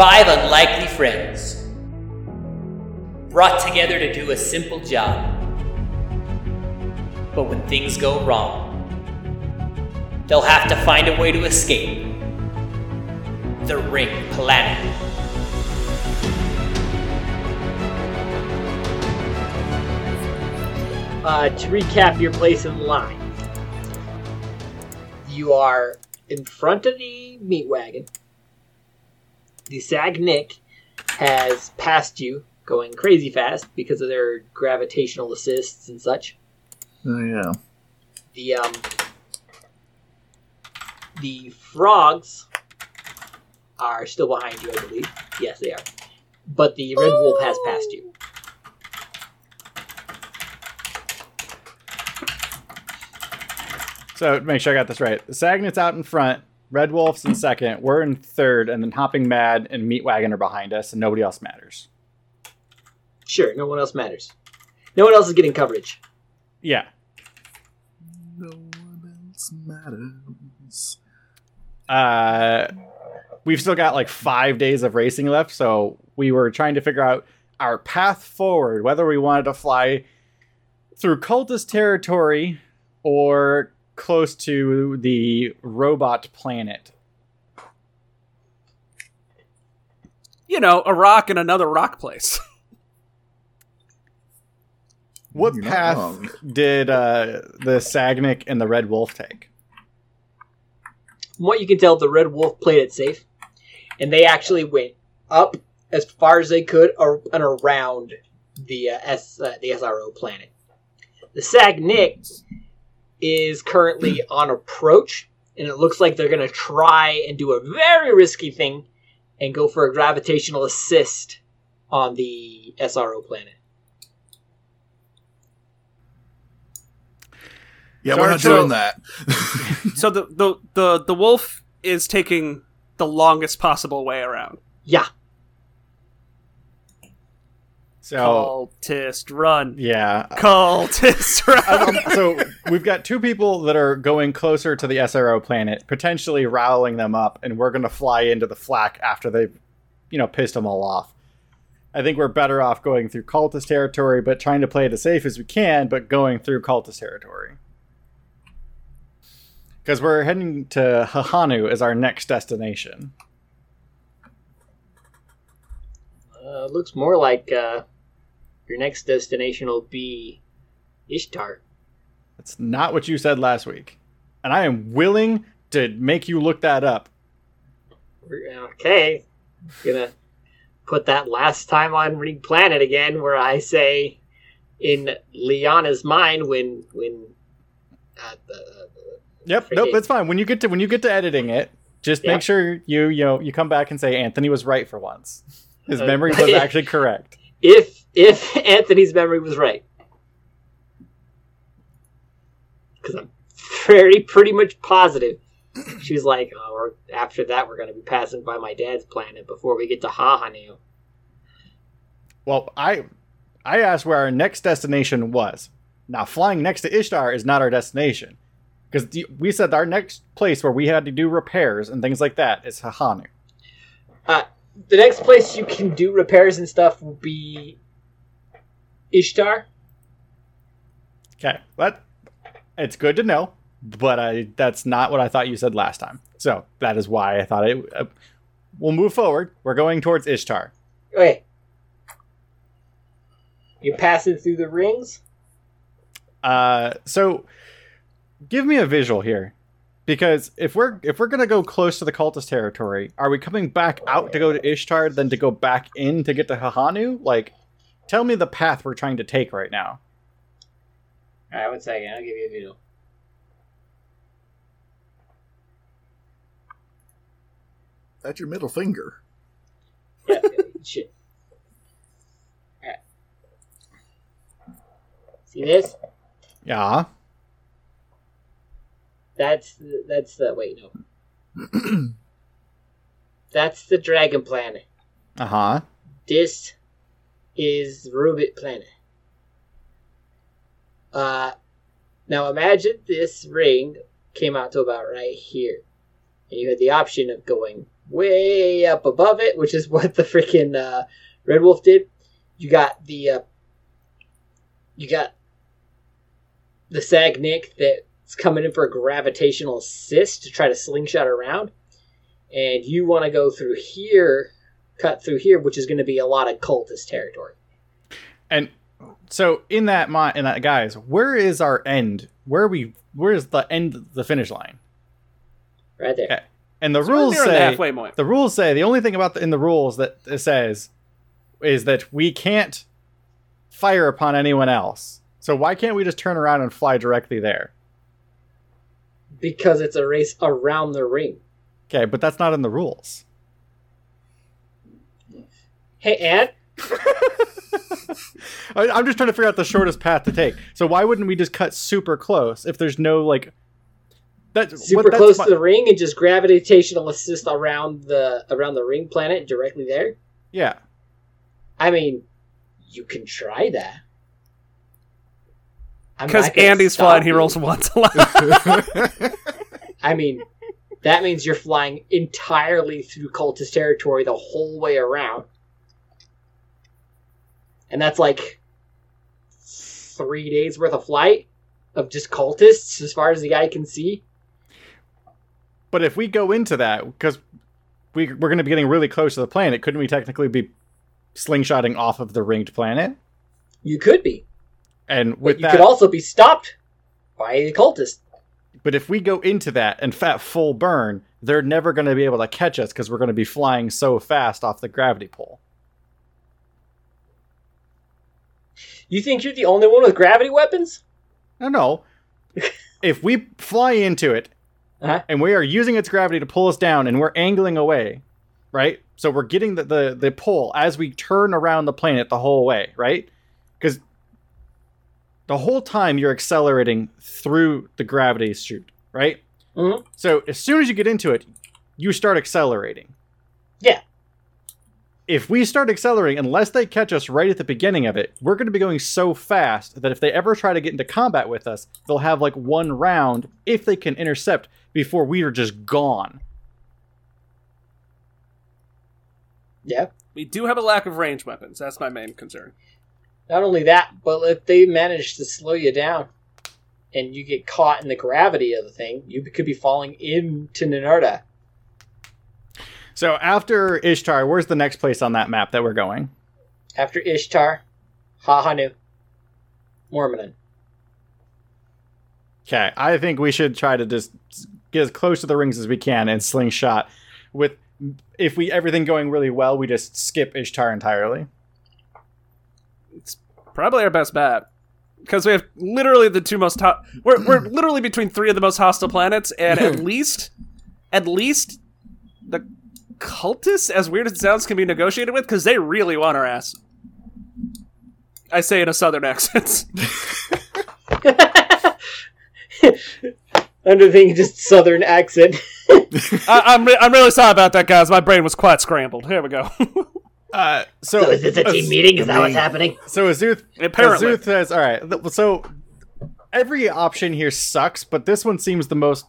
Five unlikely friends brought together to do a simple job. But when things go wrong, they'll have to find a way to escape the Ring Planet. Uh, to recap your place in line, you are in front of the meat wagon. The Sag Nick has passed you, going crazy fast because of their gravitational assists and such. Oh yeah. The um, the frogs are still behind you, I believe. Yes, they are. But the red wolf has passed you. So make sure I got this right. The Sagnet's out in front, Red Wolf's in second, we're in third, and then Hopping Mad and Meat Wagon are behind us, and nobody else matters. Sure, no one else matters. No one else is getting coverage. Yeah. No one else matters. Uh, we've still got like five days of racing left, so we were trying to figure out our path forward, whether we wanted to fly through cultist territory or close to the robot planet. You know, a rock in another rock place. What You're path did uh, the Sagnik and the Red Wolf take? From what you can tell, the red wolf played it safe, and they actually went up as far as they could or, and around the uh, S uh, the SRO planet. The Sag Nick is currently on approach, and it looks like they're going to try and do a very risky thing and go for a gravitational assist on the SRO planet. Yeah, So- we're not so- doing that. so the, the the the wolf is taking the longest possible way around. Yeah, So Cultist run. yeah, Cultist run. Um, so we've got two people that are going closer to the SRO planet, potentially riling them up, and we're going to fly into the flak after they've, you know, pissed them all off. I think we're better off going through cultist territory, but trying to play it as safe as we can, but going through cultist territory. Because we're heading to Hahanu as our next destination. Uh, looks more like uh, your next destination will be Ishtar. That's not what you said last week. And I am willing to make you look that up. Okay, gonna put that last time on Ring Planet again, where I say in Liana's mind when when uh, the, Yep, Freaking- nope, that's fine. When you get to when you get to editing it, just Yeah. make sure you you know you come back and say Anthony was right for once. His Uh, memory was actually correct. if if Anthony's memory was right, because I'm very pretty much positive. She was like, "Oh, after that, we're gonna be passing by my dad's planet before we get to Hahanu." Well, I I asked where our next destination was. Now, flying next to Ishtar is not our destination because we said our next place where we had to do repairs and things like that is Hahanu. The next place you can do repairs and stuff will be Ishtar. Okay, that it's good to know, but I that's not what I thought you said last time. So that is why I thought it. Uh, we'll move forward. We're going towards Ishtar. Okay. You passing through the rings? Uh, so give me a visual here, because if we're if we're gonna go close to the cultist territory, are we coming back out to go to Ishtar, then to go back in to get to Hahanu? Like, tell me the path we're trying to take right now. All right, one second. I'll give you a visual. That's your middle finger. Yeah, shit. All right. See this? Yeah. That's the, that's the wait no. that's the dragon planet. Uh huh. This is Rubit planet. Uh, now imagine this ring came out to about right here, and you had the option of going way up above it, which is what the freaking uh, Red Wolf did. You got the uh, you got the Sag Nick that's coming in for a gravitational assist to try to slingshot around, and you want to go through here, cut through here, which is going to be a lot of cultist territory. And so in that mi- in that guys, where is our end? Where are we? Where is the end? The finish line? Right there. Okay. And the So rules nearing the say halfway point. the rules say the only thing about the, in the rules that it says is that we can't fire upon anyone else. So why can't we just turn around and fly directly there? Because it's a race around the ring. Okay, but that's not in the rules. Hey, Ed. I, I'm just trying to figure out the shortest path to take. So why wouldn't we just cut super close if there's no like that super what- that's close to the ring and just gravitational assist around the around the ring planet directly there. Yeah. I mean, you can try that. I'm Because Andy's stop flying, he you. rolls once allowed. I mean, that means you're flying entirely through cultist territory the whole way around, and that's like three days worth of flight of just cultists, as far as the eye can see. But if we go into that, because we, we're going to be getting really close to the planet, couldn't we technically be slingshotting off of the ringed planet? You could be, And but with you that, could also be stopped by the cultist. but if we go into that and fat full burn, they're never going to be able to catch us because we're going to be flying so fast off the gravity pole. You think you're the only one with gravity weapons? No, no. if we fly into it Uh-huh. and we are using its gravity to pull us down and we're angling away, right? So we're getting the, the, the pull as we turn around the planet the whole way, right? Because the whole time you're accelerating through the gravity chute, right? Mhm. So as soon as you get into it, you start accelerating. Yeah. If we start accelerating, unless they catch us right at the beginning of it, we're going to be going so fast that if they ever try to get into combat with us, they'll have like one round if they can intercept before we are just gone. Yeah. we do have a lack of range weapons. That's my main concern. Not only that, but if they manage to slow you down and you get caught in the gravity of the thing, you could be falling into Ninurta. So after Ishtar, where's the next place on that map that we're going? After Ishtar, Hahanu, Mormonin. Okay, I think we should try to just get as close to the rings as we can and slingshot. With if we everything going really well, we just skip Ishtar entirely. Probably our best bet. Because we have literally the two most ho- we're we're literally between three of the most hostile planets, and at least at least the cultists, as weird as it sounds, can be negotiated with because they really want our ass. I say in a southern accent. Under the just southern accent. I, I'm re- I'm really sorry about that, guys. My brain was quite scrambled. Here we go. Uh, so so is this a team meeting? Is that what's happening? So Azuth, Apparently. Azuth says, "All right." th- So every option here sucks, but this one seems the most.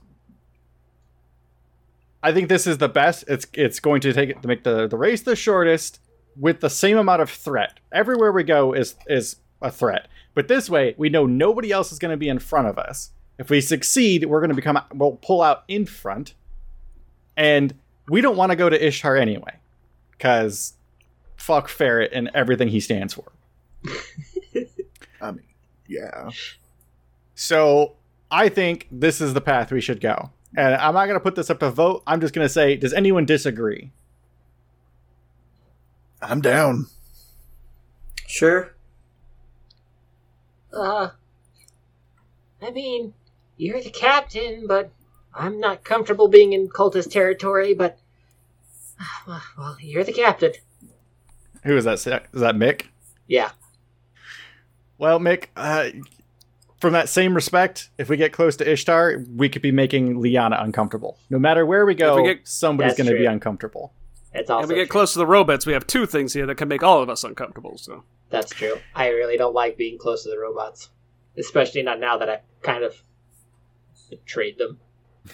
I think this is the best. It's it's going to take it to make the, the race the shortest with the same amount of threat. Everywhere we go is is a threat, but this way we know nobody else is going to be in front of us. If we succeed, we're going to become we'll pull out in front, and we don't want to go to Ishtar anyway, because fuck Ferret and everything he stands for. I mean, yeah. So I think this is the path we should go. And I'm not going to put this up to vote. I'm just going to say, does anyone disagree? I'm down. Sure. Uh, I mean, you're the captain, but I'm not comfortable being in cultist territory, but. Well, well, you're the captain. Who is that? Is that Mick? Yeah. Well, Mick, uh, from that same respect, if we get close to Ishtar, we could be making Liana uncomfortable. No matter where we go, If we get- somebody's going to be uncomfortable. That's also and we get true. close to the robots, we have two things here that can make all of us uncomfortable. So That's true. I really don't like being close to the robots. Especially not now that I've kind of betrayed them.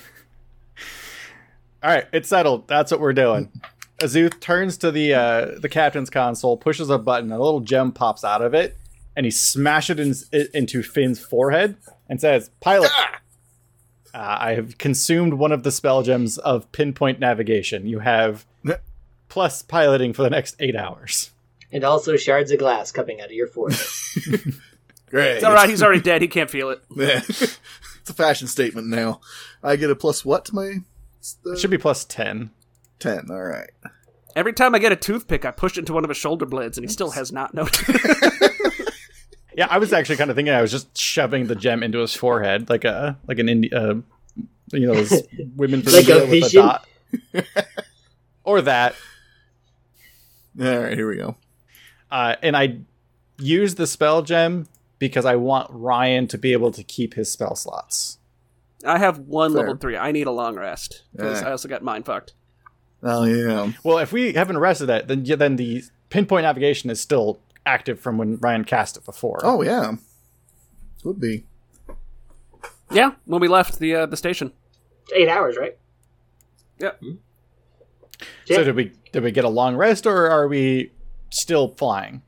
All right, it's settled. That's what we're doing. Azuth turns to the uh, the captain's console, pushes a button, a little gem pops out of it, and he smashes it, in, it into Finn's forehead and says, "Pilot, uh, I have consumed one of the spell gems of pinpoint navigation. You have plus piloting for the next eight hours." And also shards of glass coming out of your forehead. Great. It's all right. He's already dead. He can't feel it. Yeah. it's a fashion statement now. I get a plus what to my It should be plus ten. Ten. All right. Every time I get a toothpick, I push it into one of his shoulder blades, and he still has not noticed. Yeah, I was actually kind of thinking I was just shoving the gem into his forehead, like a like an Indi- uh, you know, those women from Like a India with a dot, or that. All right. Here we go. Uh, and I use the spell gem because I want Ryan to be able to keep his spell slots. I have one Fair. level three. I need a long rest because Yeah. I also got mind fucked. Oh yeah. Well, if we haven't rested that, then then the pinpoint navigation is still active from when Ryan cast it before. Oh yeah. Would be. Yeah, when we left the uh, the station. Eight hours, right? Yeah. so did we did we get a long rest or are we still flying?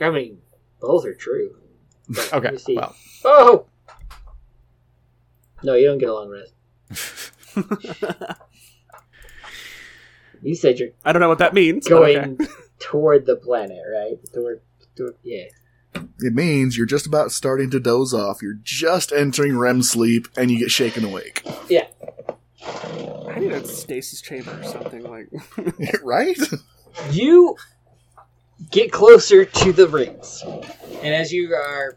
I mean, both are true. Okay, well, Oh! No, you don't get a long rest. You said you're I don't know what that means. going okay. toward the planet, right? Toward, toward yeah. It means you're just about starting to doze off. You're just entering REM sleep, and you get shaken awake. Yeah. I need a stasis chamber or something like. right? You get closer to the rings, and as you are,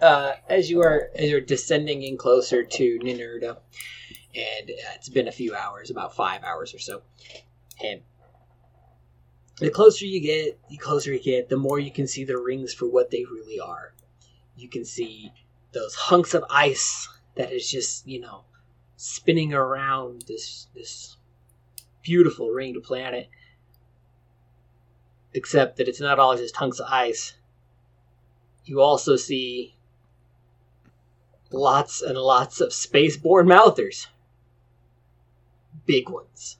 uh, as you are, as you're descending in closer to Ninurta, and uh, it's been a few hours, about five hours or so, and the closer you get, the closer you get, the more you can see the rings for what they really are. You can see those hunks of ice that is just, you know, spinning around this this beautiful ringed planet. Except that it's not all just hunks of ice. You also see lots and lots of spaceborne mouthers. Big ones.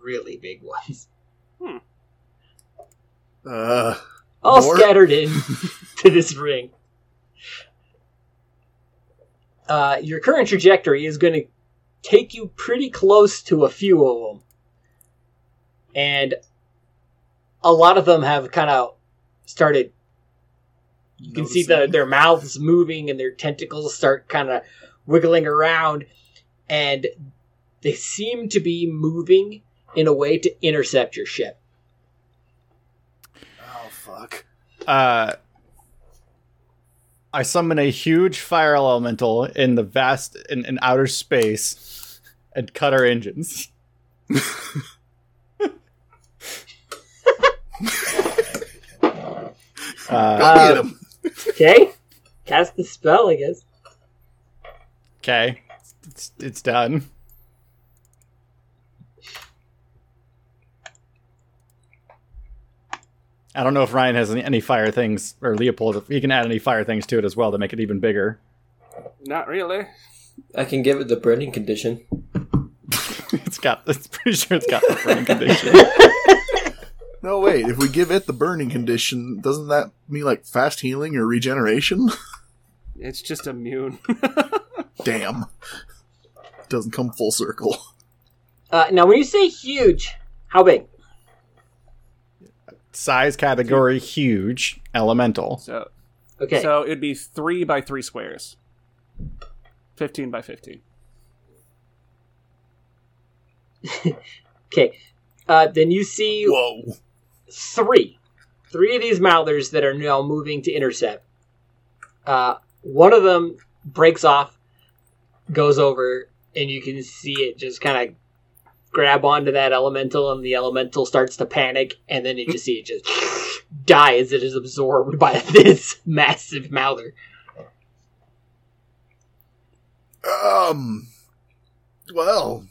Really big ones. Uh, All More? scattered in to this ring. Uh, your current trajectory is going to take you pretty close to a few of them. And a lot of them have kind of started. You can see the, their mouths moving and their tentacles start kind of wiggling around. And they seem to be moving in a way to intercept your ship. oh fuck. uh, I summon a huge fire elemental in the vast in, in outer space and cut our engines. Go uh, get him. Okay? Cast the spell, I guess. okay, it's, it's done. I don't know if Ryan has any, any fire things, or Leopold, if he can add any fire things to it as well to make it even bigger. Not really. I can give it the burning condition. it's got, it's pretty sure it's got the burning condition. No, wait. If we give it the burning condition, doesn't that mean like fast healing or regeneration? It's just immune. Damn. Doesn't come full circle. Uh, now, when you say huge, how big? Size category huge, elemental. so Okay. so it'd be three by three squares. Fifteen by fifteen. okay. Uh, then you see Whoa. Three. Three of these mouthers that are now moving to intercept. Uh, one of them breaks off, goes over, and you can see it just kind of grab onto that elemental, and the elemental starts to panic, and then you just see it just die as it is absorbed by this massive mouther. Um. Well,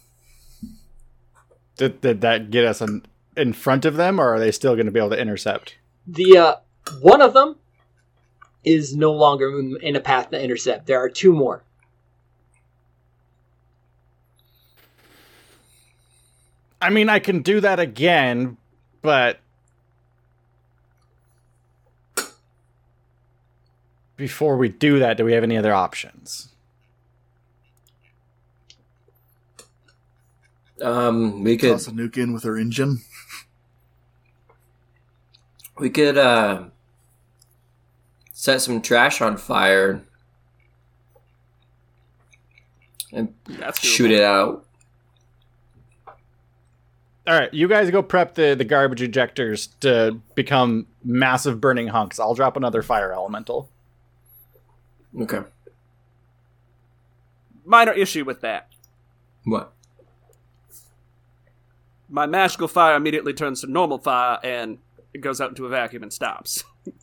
Did, did that get us in, in front of them, or are they still going to be able to intercept? The uh, one of them is no longer in a path to intercept. There are two more. I mean, I can do that again, but before we do that, do we have any other options? Um, we could Toss a nuke in with her engine. We could uh set some trash on fire and That's shoot it out. All right, you guys go prep the, the garbage ejectors to become massive burning hunks. I'll drop another fire elemental. Okay. Minor issue with that. What? My magical fire immediately turns to normal fire and it goes out into a vacuum and stops.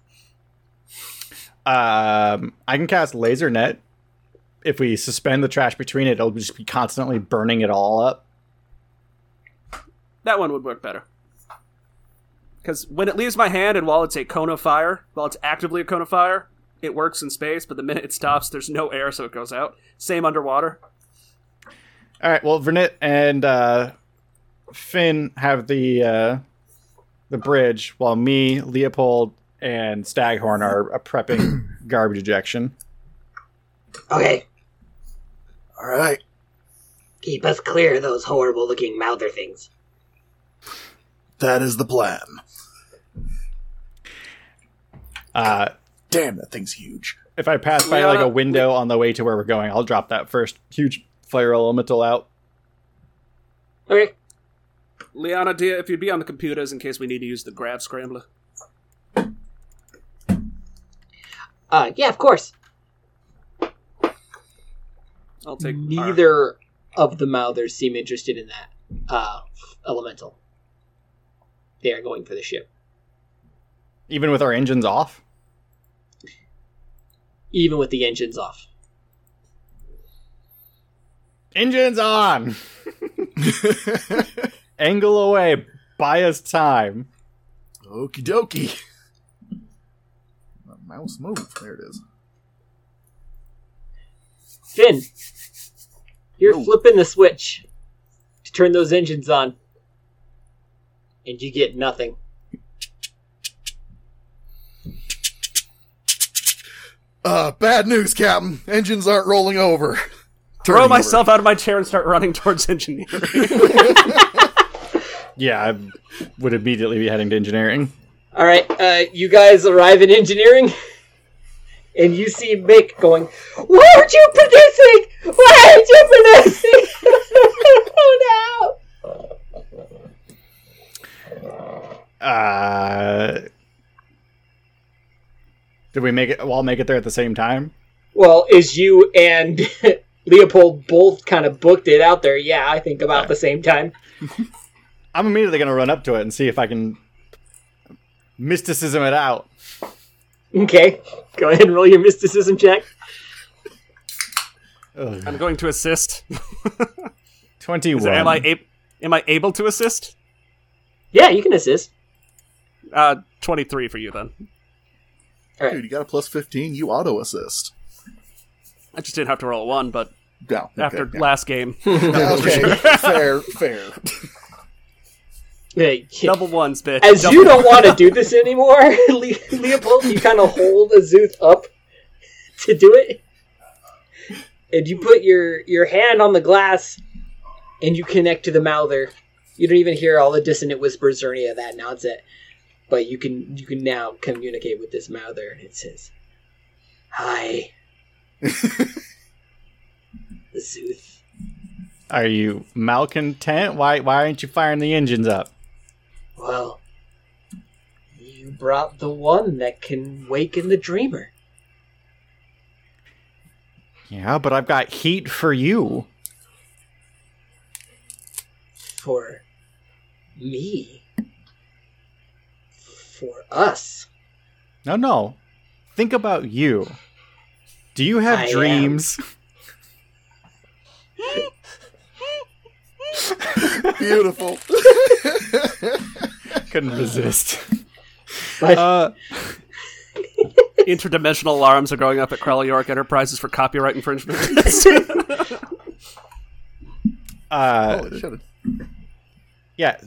Um, I can cast laser net. If we suspend the trash between it, it'll just be constantly burning it all up. That one would work better. Because when it leaves my hand and while it's a cone of fire, while it's actively a cone of fire, it works in space, but the minute it stops, there's no air, so it goes out. Same underwater. All right. Well, Vernit and uh, Finn have the uh, the bridge, while me, Leopold, and Staghorn are uh, prepping garbage ejection. Okay, All right. keep us clear of those horrible looking mouther things. That is the plan. Uh, Damn, that thing's huge. if I pass by like a window on the way to where we're going, I'll drop that first huge fire elemental out. Okay. Liana, dear, if you'd be on the computers in case we need to use the grab scrambler. Uh, yeah, of course. I'll take Neither of the mouthers seem interested in that uh, elemental. They are going for the ship. Even with our engines off. even with the engines off. Engines on. Angle away. Buy us time. Okie dokie. Mouse move. There it is. Finn, you're Yo. flipping the switch to turn those engines on, and you get nothing. Uh, bad news, Captain. Engines aren't rolling over. throw Turning myself out of my chair and start running towards engineering. Yeah, I would immediately be heading to engineering. All right, uh, you guys arrive in engineering, and you see Mick going, "Why aren't you producing? Why aren't you producing? oh no!" Uh, did we make it? Well, make it there at the same time. Well, is you and Leopold both kind of booked it out there? Yeah, I think about the same time. I'm immediately gonna run up to it and see if I can mysticism it out. Okay, go ahead and roll your mysticism check. Ugh. I'm going to assist. Twenty-one. So am I a- am I able to assist? Yeah, you can assist. Uh, 23 for you then. Dude, you got a plus 15. You auto assist. I just didn't have to roll a one, but Yeah. okay, after yeah. last game, okay. fair, fair. Hey, double ones, bitch. As Double- you don't want to do this anymore, Le- Leopold, you kind of hold Azuth up to do it, and you put your your hand on the glass, and you connect to the mouther. You don't even hear all the dissonant whispers or any of that nonsense, but you can you can now communicate with this mouther, and it says, "Hi, Azuth." Are you malcontent? Why? Why aren't you firing the engines up? Well, you brought the one that can waken the dreamer. Yeah, but I've got heat for you. for me for us No, no. Think about you. Do you have I dreams? Beautiful. Couldn't resist. Uh, interdimensional alarms are going up at Krell York Enterprises for copyright infringement. Uh, Holy shit. yeah,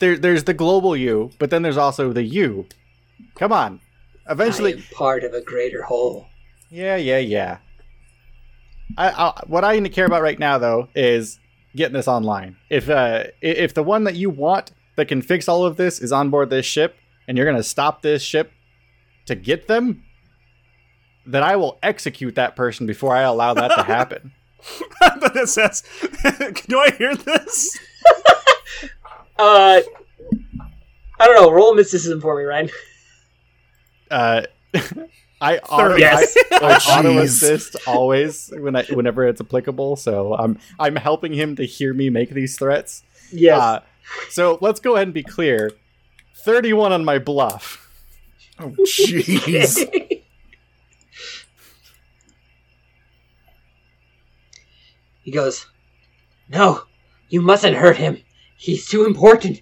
there, there's the global you, but then there's also the you. Come on, eventually. I am part of a greater whole. Yeah, yeah, yeah. I, I what I need to care about right now though is getting this online. If uh if the one that you want that can fix all of this is on board this ship and you're gonna stop this ship to get them, then I will execute that person before I allow that to happen. but it says, "Do I hear this?" Uh, I don't know. Roll mysticism for me, Ryan. Uh, I auto, yes. I, I auto assist always when I, whenever it's applicable. So I'm I'm helping him to hear me make these threats. Yes. Uh, so let's go ahead and be clear. 31 on my bluff. Oh, jeez. he goes, No, you mustn't hurt him. He's too important.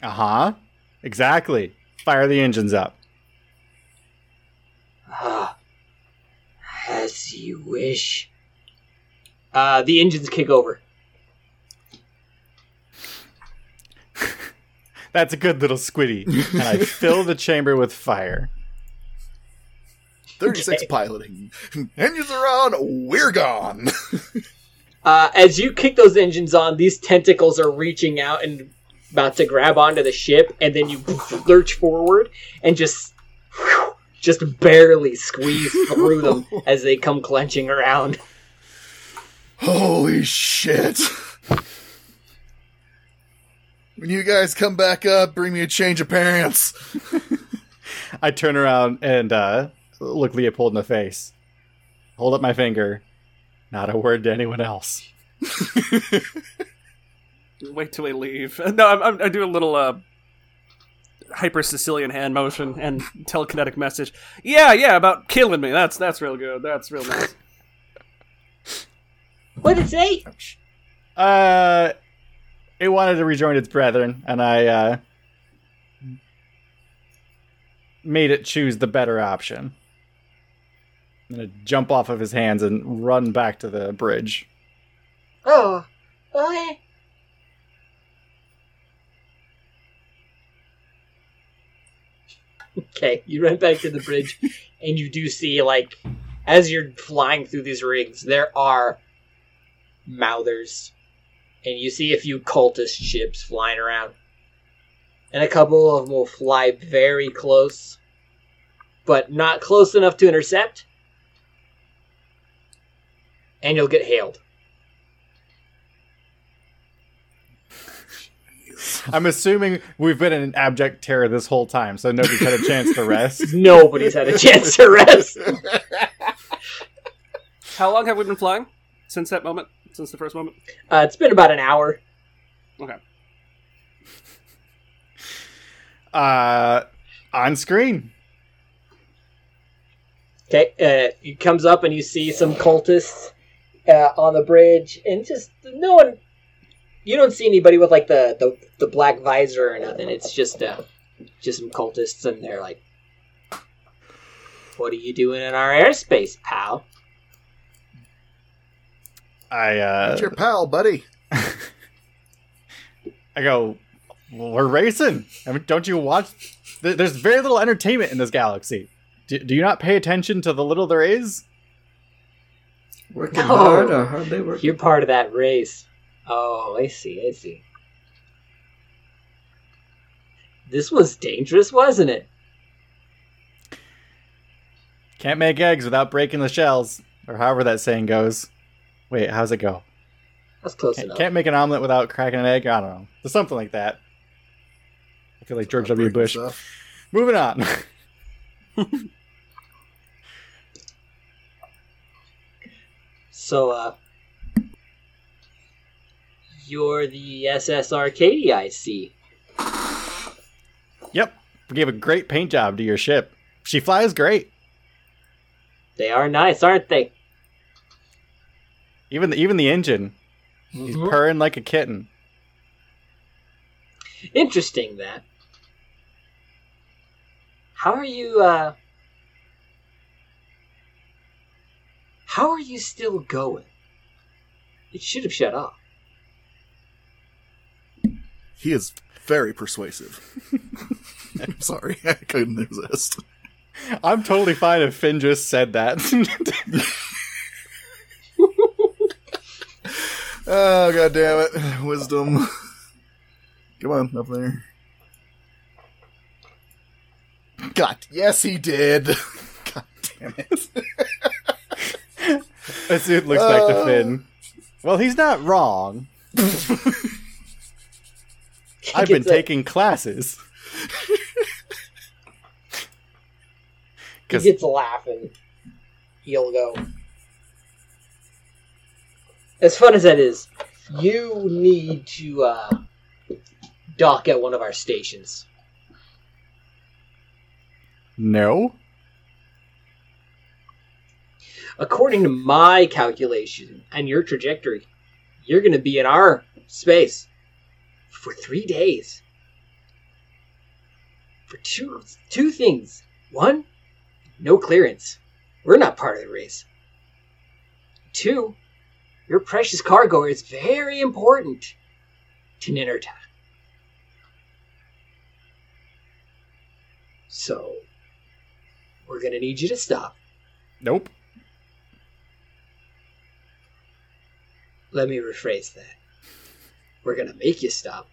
Uh huh. Exactly. Fire the engines up. Ah, as you wish. Uh, the engines kick over. That's a good little squiddy. and I fill the chamber with fire. 36 Okay. piloting. Engines are on. We're gone. Uh, as you kick those engines on, these tentacles are reaching out and about to grab onto the ship, and then you lurch forward and just, just barely squeeze through them as they come clenching around. Holy shit. When you guys come back up, bring me a change of pants. I turn around and uh, look Leopold in the face. Hold up my finger. Not a word to anyone else. Wait till we leave. No, I'm, I'm, I do a little uh, hyper Sicilian hand motion and telekinetic message. Yeah, yeah, about killing me. That's that's real good. That's real nice. What did it say? Uh, it wanted to rejoin its brethren, and I uh, made it choose the better option. I'm gonna jump off of his hands and run back to the bridge. Oh, okay. Okay, you run back to the bridge, and you do see, like, as you're flying through these rings, there are mouthers, and you see a few cultist ships flying around. And a couple of them will fly very close, but not close enough to intercept. And you'll get hailed. I'm assuming we've been in abject terror this whole time, so nobody's had a chance to rest. Nobody's had a chance to rest. How long have we been flying since that moment? Since the first moment? Uh, it's been about an hour. Okay. Uh, on screen. Okay, uh, he comes up and you see some cultists uh, on the bridge, and just no one. You don't see anybody with like the the, the black visor or nothing. It's just uh, just some cultists, and they're like, "What are you doing in our airspace, pal?" I uh, It's your pal, buddy. I go, well, we're racing. I mean, don't you watch? There's very little entertainment in this galaxy. Do, do you not pay attention to the little there is? Working No. hard or hardly working? You're part of that race. Oh, I see. I see. This was dangerous, wasn't it? Can't make eggs without breaking the shells, or however that saying goes. Wait, how's it go? That's close Can't, enough. can't make an omelet without cracking an egg. I don't know. There's something like that. I feel like George W. Bush. stuff. Moving on. So, uh, you're the SS Arcadia, I see. yep, we gave a great paint job to your ship. She flies great. They are nice, aren't they? Even the, even the engine, he's Mhm. purring like a kitten. Interesting that. How are you, uh. How are you still going? It should have shut off. He is very persuasive. I'm sorry, I couldn't resist. I'm totally fine if Finn just said that. Oh god damn it. Wisdom. Come on, up there. God, yes he did. God damn it. It looks back to Uh. Finn. Well, he's not wrong. I've been taking classes. he gets laughing. He'll go. As fun as that is, you need to uh, dock at one of our stations. No. According to my calculation and your trajectory, you're going to be in our space for three days. For two two things. One, no clearance. We're not part of the race. Two, your precious cargo is very important to Ninurta. So, we're going to need you to stop. Nope. Let me rephrase that. We're gonna make you stop.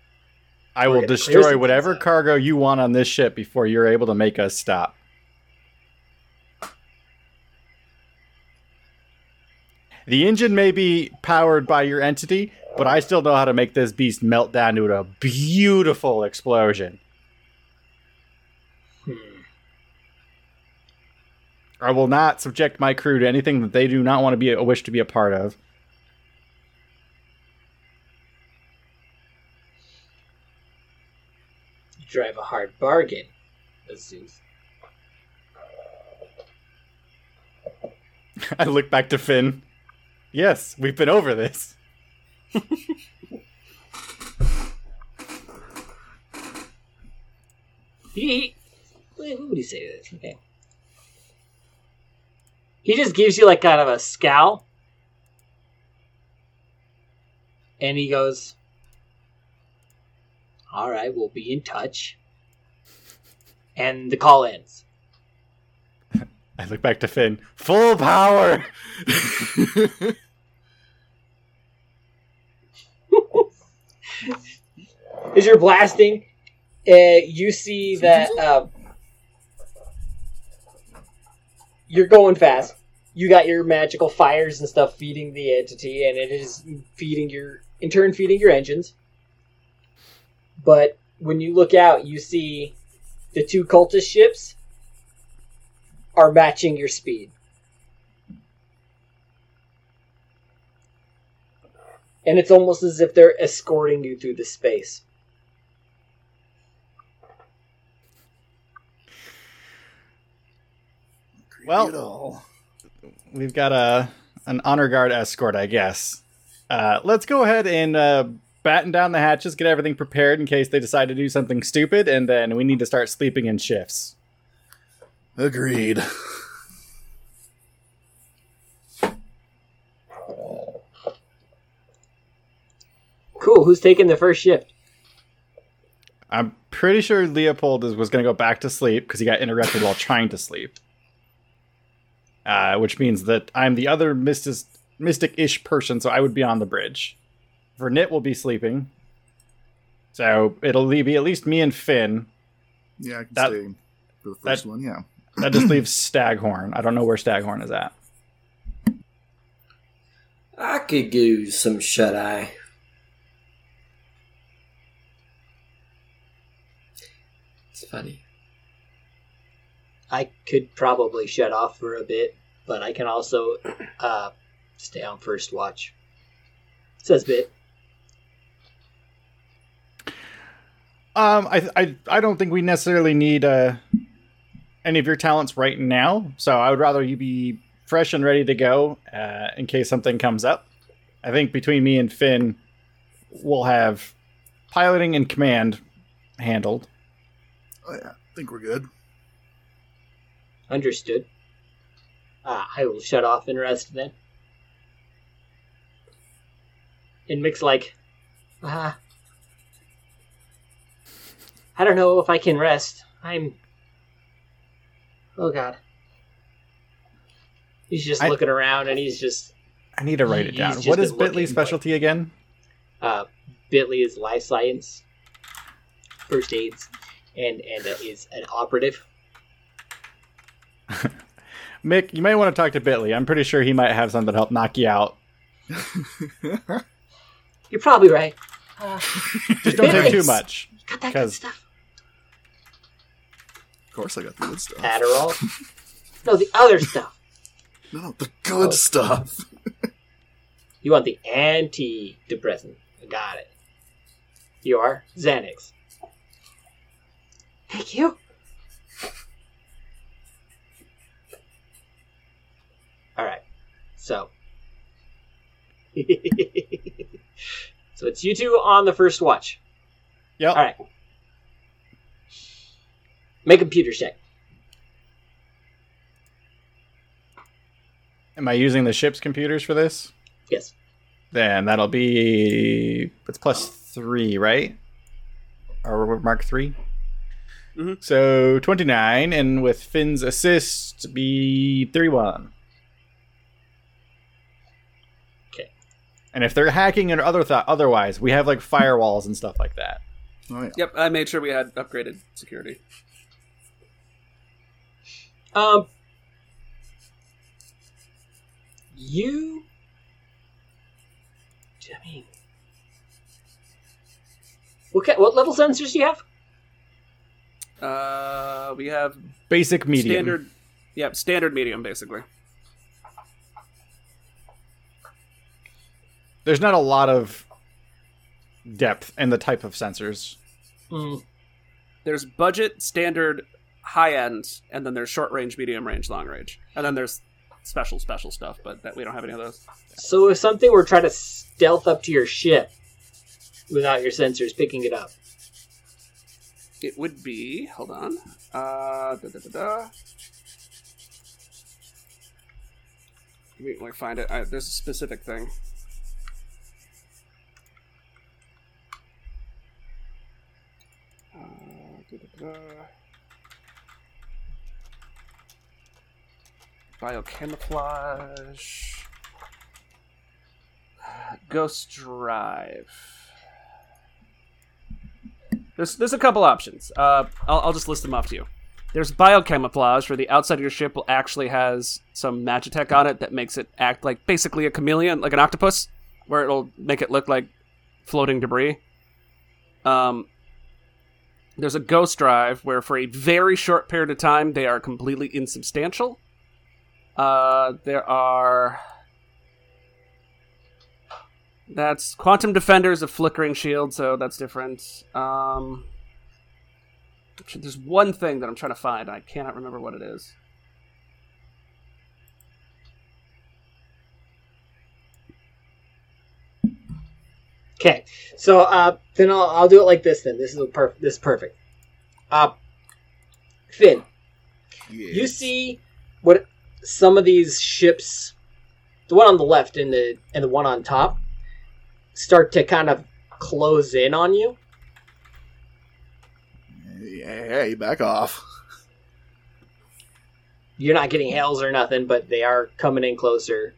I will destroy whatever cargo you want on this ship before you're able to make us stop. The engine may be powered by your entity, but I still know how to make this beast melt down to a beautiful explosion. Hmm. I will not subject my crew to anything that they do not want to be a wish to be a part of. Drive a hard bargain, Zeus. I look back to Finn. Yes, we've been over this. He, what would he say to this? Okay. He just gives you like kind of a scowl, and he goes, "All right, we'll be in touch." And the call ends. I look back to Finn. Full power! As you're blasting, uh, you see that uh, you're going fast. You got your magical fires and stuff feeding the entity, and it is feeding your, in turn, feeding your engines. But when you look out, you see the two cultist ships are matching your speed. And it's almost as if they're escorting you through the space. Well- Creepy at all. We've got a an honor guard escort, I guess. Uh, let's go ahead and uh, batten down the hatches, get everything prepared in case they decide to do something stupid, and then we need to start sleeping in shifts. Agreed. Cool. Who's taking the first shift? I'm pretty sure Leopold is, was going to go back to sleep because he got interrupted while trying to sleep. Uh, which means that I'm the other mystic, mystic-ish person, so I would be on the bridge. Vernit will be sleeping. So it'll be at least me and Finn. Yeah, I can That- stay for the first that- one. Yeah. That just leaves Staghorn. I don't know where Staghorn is at. I could do some shut eye. It's funny. I could probably shut off for a bit, but I can also uh, stay on first watch. Says bit. Um, I, I, I don't think we necessarily need uh, any of your talents right now. So I would rather you be fresh and ready to go uh, in case something comes up. I think between me and Finn, we'll have piloting and command handled. Oh, yeah. I think we're good. Understood. Ah, I will shut off and rest then. And Mick's like, ah, I don't know if I can rest. I'm. Oh God. He's just I- looking around and he's just. I need to write it down. What is been Bitly's but- specialty again? Uh, Bitly is life science, first aids, and and uh, is an operative. Mick, you might want to talk to Bitly. I'm pretty sure he might have something to help knock you out. You're probably right. Uh, Just don't take too much. got that good 'Cause- stuff. Of course, I got the good stuff. Adderall. no, the other stuff. No, no, the good Oh. stuff. You want the antidepressant. I got it. You are Xanax. Thank you. All right. So. so it's you two on the first watch. Yep. All right. Make a computer check. Am I using the ship's computers for this? Yes. Then that'll be it's plus three, right? Or mark 3 Mhm. So twenty nine, and with Finn's assist, be thirty one. Okay. And if they're hacking or other th- otherwise, we have like firewalls and stuff like that. Oh, yeah. Yep, I made sure we had upgraded security. Um, you. I mean, what ca- what level sensors do you have? Uh, we have Basic medium. standard. Yep, standard medium basically. There's not a lot of depth in the type of sensors. Mm, There's budget, standard, high end, and then there's short range, medium range, long range, and then there's special special stuff. But that we don't have any of those. so if something were trying to stealth up to your ship without your sensors picking it up, It would be. Hold on. Uh, da, da, da, da. Let me, let me find it. I, there's a specific thing. Uh, da, da, da. Biocamouflage. Ghost Drive. There's there's a couple options. Uh, I'll, I'll just list them off to you. There's biocamouflage, where the outside of your ship actually has some magitech on it that makes it act like basically a chameleon, like an octopus, where it'll make it look like floating debris. Um, there's a ghost drive where for a very short period of time they are completely insubstantial. Uh, there are that's Quantum Defenders of Flickering Shield, so that's different. Um, there's one thing that I'm trying to find. I cannot remember what it is. Okay, so uh, then I'll, I'll do it like this. Then this is a perf- this is perfect. Uh, Finn, you see what some of these ships, the one on the left and the and the one on top, start to kind of close in on you. Hey, back off. You're not getting hails or nothing, but they are coming in closer.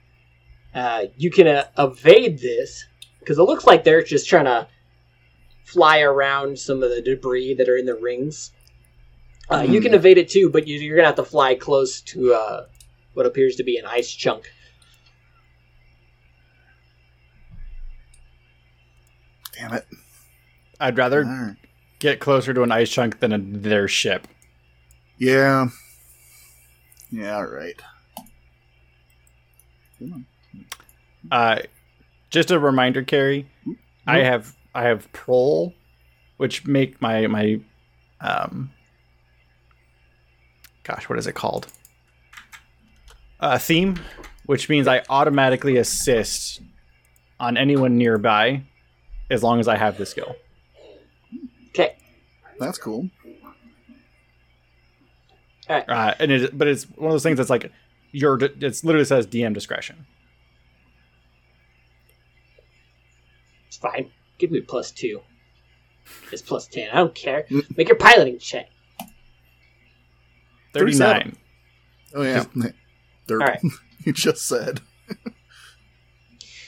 Uh, you can uh, evade this because it looks like they're just trying to fly around some of the debris that are in the rings. Uh, You can evade it too, but you, you're gonna have to fly close to uh, what appears to be an ice chunk. Damn it. I'd rather Alright. get closer to an ice chunk than a, their ship. Yeah. Yeah, alright. Uh, just a reminder, Carrie. I have I have prol, which make my my um. Gosh, what is it called? Uh, theme, which means I automatically assist on anyone nearby, as long as I have the skill. Okay, That's cool. Uh, and it, but it's one of those things that's like your. It's literally says DM discretion. It's fine. Give me plus two. It's plus ten. I don't care. Make your piloting check. Thirty 37. Oh yeah. Right. you just said.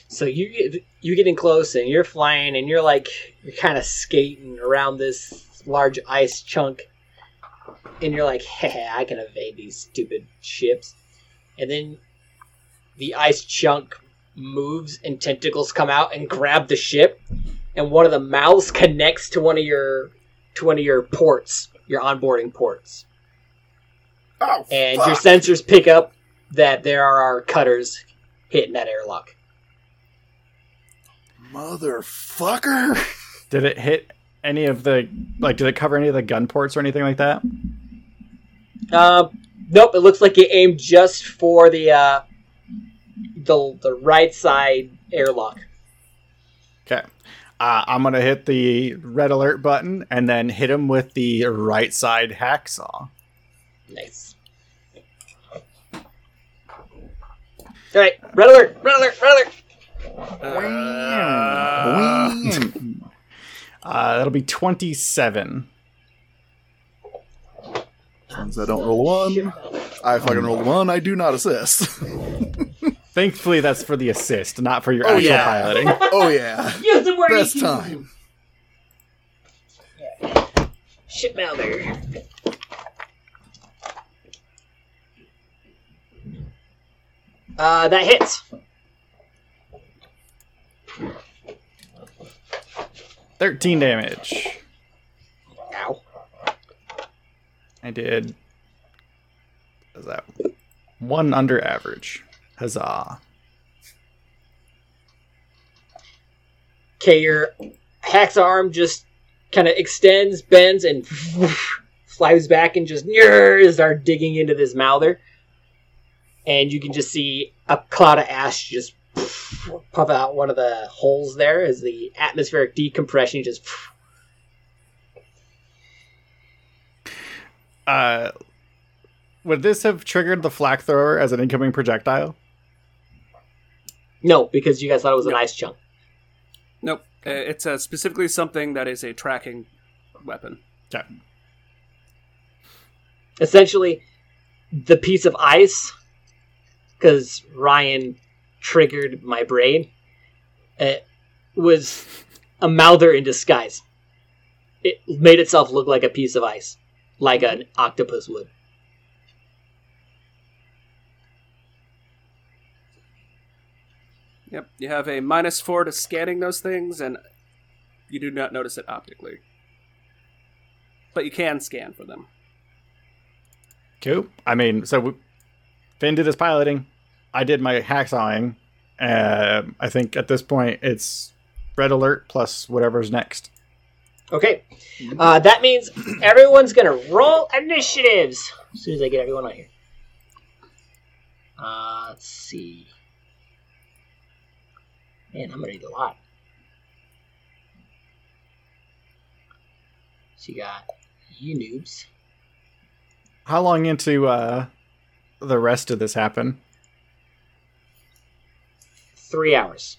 So you get you getting close and you're flying and you're like you're kind of skating around this large ice chunk, and you're like, "Hey, I can evade these stupid ships," and then the ice chunk moves and tentacles come out and grab the ship, and one of the mouths connects to one of your to one of your ports, your onboarding ports, Oh, and fuck. your sensors pick up that there are our cutters hitting that airlock. motherfucker. Did it hit any of the like? Did it cover any of the gun ports or anything like that? Uh, nope. It looks like it aimed just for the uh, the the right side airlock. Okay. Uh, I'm gonna hit the red alert button and then hit him with the right side hacksaw. Nice. All right, red alert! Red alert! Red alert! Boing. Uh, that'll be 27. Since I don't roll one, I fucking roll one. I do not assist. Thankfully, that's for the assist, not for your Oh, actual yeah. piloting. oh yeah, Use it where best you time. Ship Mouther. Uh, that hits. Thirteen damage. Ow. I did. Is that? One under average. Huzzah! Okay, your hack's arm just kind of extends, bends, and flies back and just start digging into this mouther. And you can just see a cloud of ash just puff out one of the holes there as the atmospheric decompression just. Uh, would this have triggered the flak thrower as an incoming projectile? No, because you guys thought it was an ice chunk. Nope. Uh, It's uh, specifically something that is a tracking weapon. Okay. essentially the piece of ice because ryan triggered my brain it was a mouther in disguise it made itself look like a piece of ice like an octopus would Yep. You have a minus four to scanning those things, and you do not notice it optically. But you can scan for them. Cool. I mean, so we, Finn did his piloting. I did my hacksawing. Uh, I think at this point it's red alert plus whatever's next. okay uh, that means everyone's gonna roll initiatives as soon as i get everyone on here uh, let's see man i'm gonna need a lot so you got you noobs How long into uh, the rest of this happen? three hours.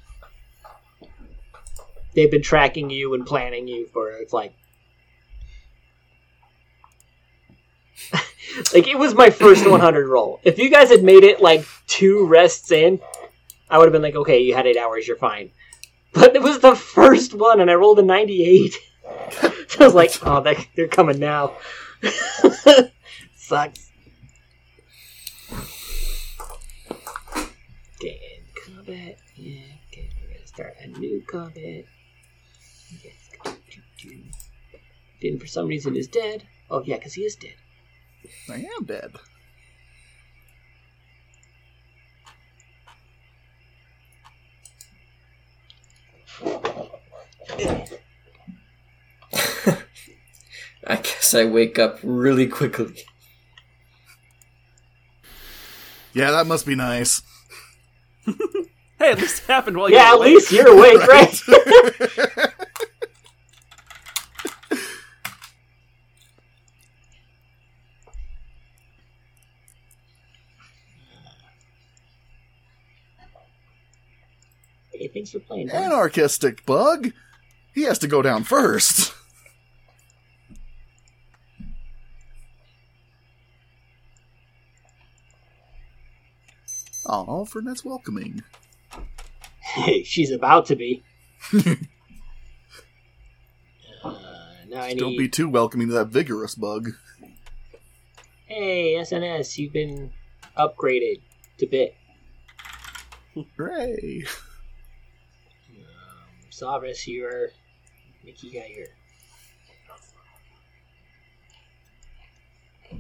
They've been tracking you and planning you for it's like like it was my first 100 roll. If you guys had made it like two rests in, I would have been like, okay, you had eight hours, you're fine. But it was the first one, and I rolled a 98. so I was like, oh, they, they're coming now. Sucks. Okay, end combat. Yeah, okay, we're gonna start a new combat. Yes, Din for some reason is dead. Oh yeah, because he is dead. I am dead. I guess I wake up really quickly. Yeah, that must be nice. Hey, at least it happened while you were awake. Yeah, at least you're awake, right? right? he thinks playing. Anarchistic bug? He has to go down first. Oh, for that's welcoming. Hey, she's about to be. uh, now Don't need. be too welcoming to that vigorous bug. Hey, SNS, you've been upgraded to bit. Hooray! Um, Savras, you're Mickey guy here.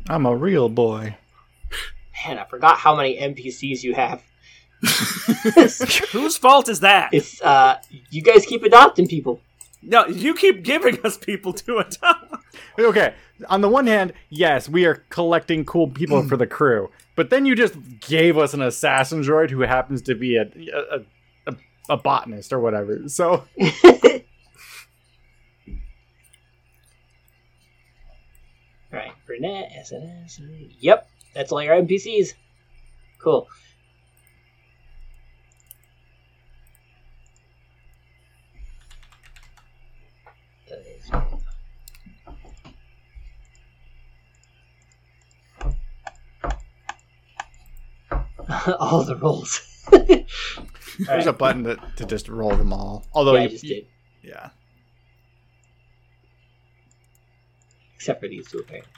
I'm a real boy. Man, I forgot how many NPCs you have. Whose fault is that? It's uh, you guys keep adopting people. No, you keep giving us people to adopt. Okay, on the one hand, yes, we are collecting cool people for the crew, but then you just gave us an assassin droid who happens to be a a, a, a botanist or whatever. So Alright, Burnett, SNS. Yep, that's all your NPCs. Cool. all the rolls. there's a button to, to just roll them all. Although yeah, I you, just did. yeah, Except for these two, apparently.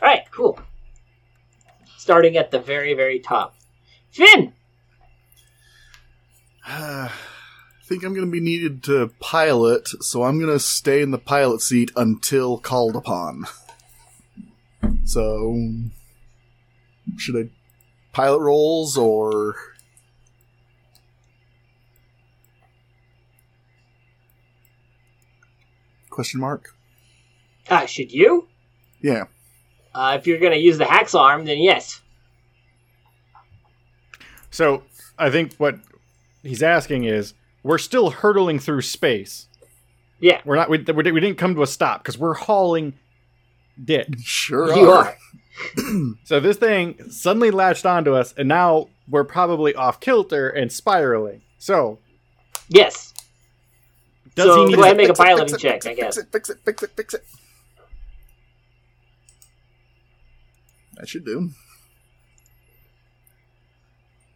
Alright, cool. Starting at the very, very top. Finn! I think I'm going to be needed to pilot, so I'm going to stay in the pilot seat until called upon. So, should I pilot rolls or question mark? Ah, should you? Yeah. Uh, if you're gonna use the hacksaw arm, then yes. So I think what he's asking is, we're still hurtling through space. Yeah, We're not. We, we didn't come to a stop because we're hauling dick. Sure you are. are. So this thing suddenly latched onto us, and now we're probably off kilter and spiraling. So Yes. does So he need? go ahead and to- make a piloting it, check, fix it, I guess. Fix it, fix it, fix it, fix it. That should do.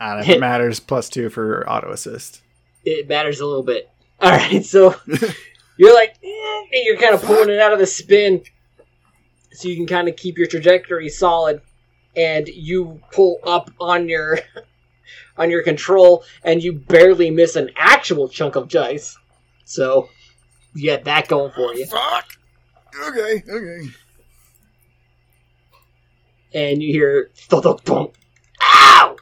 And if it matters, plus two for auto assist. It matters a little bit. Alright, so you're like, eh, and you're kind of pulling it out of the spin so you can kind of keep your trajectory solid. And you pull up on your on your control, and you barely miss an actual chunk of dice. So you get that going for you. Fuck. Okay, okay. and you hear thunk, thunk, ow,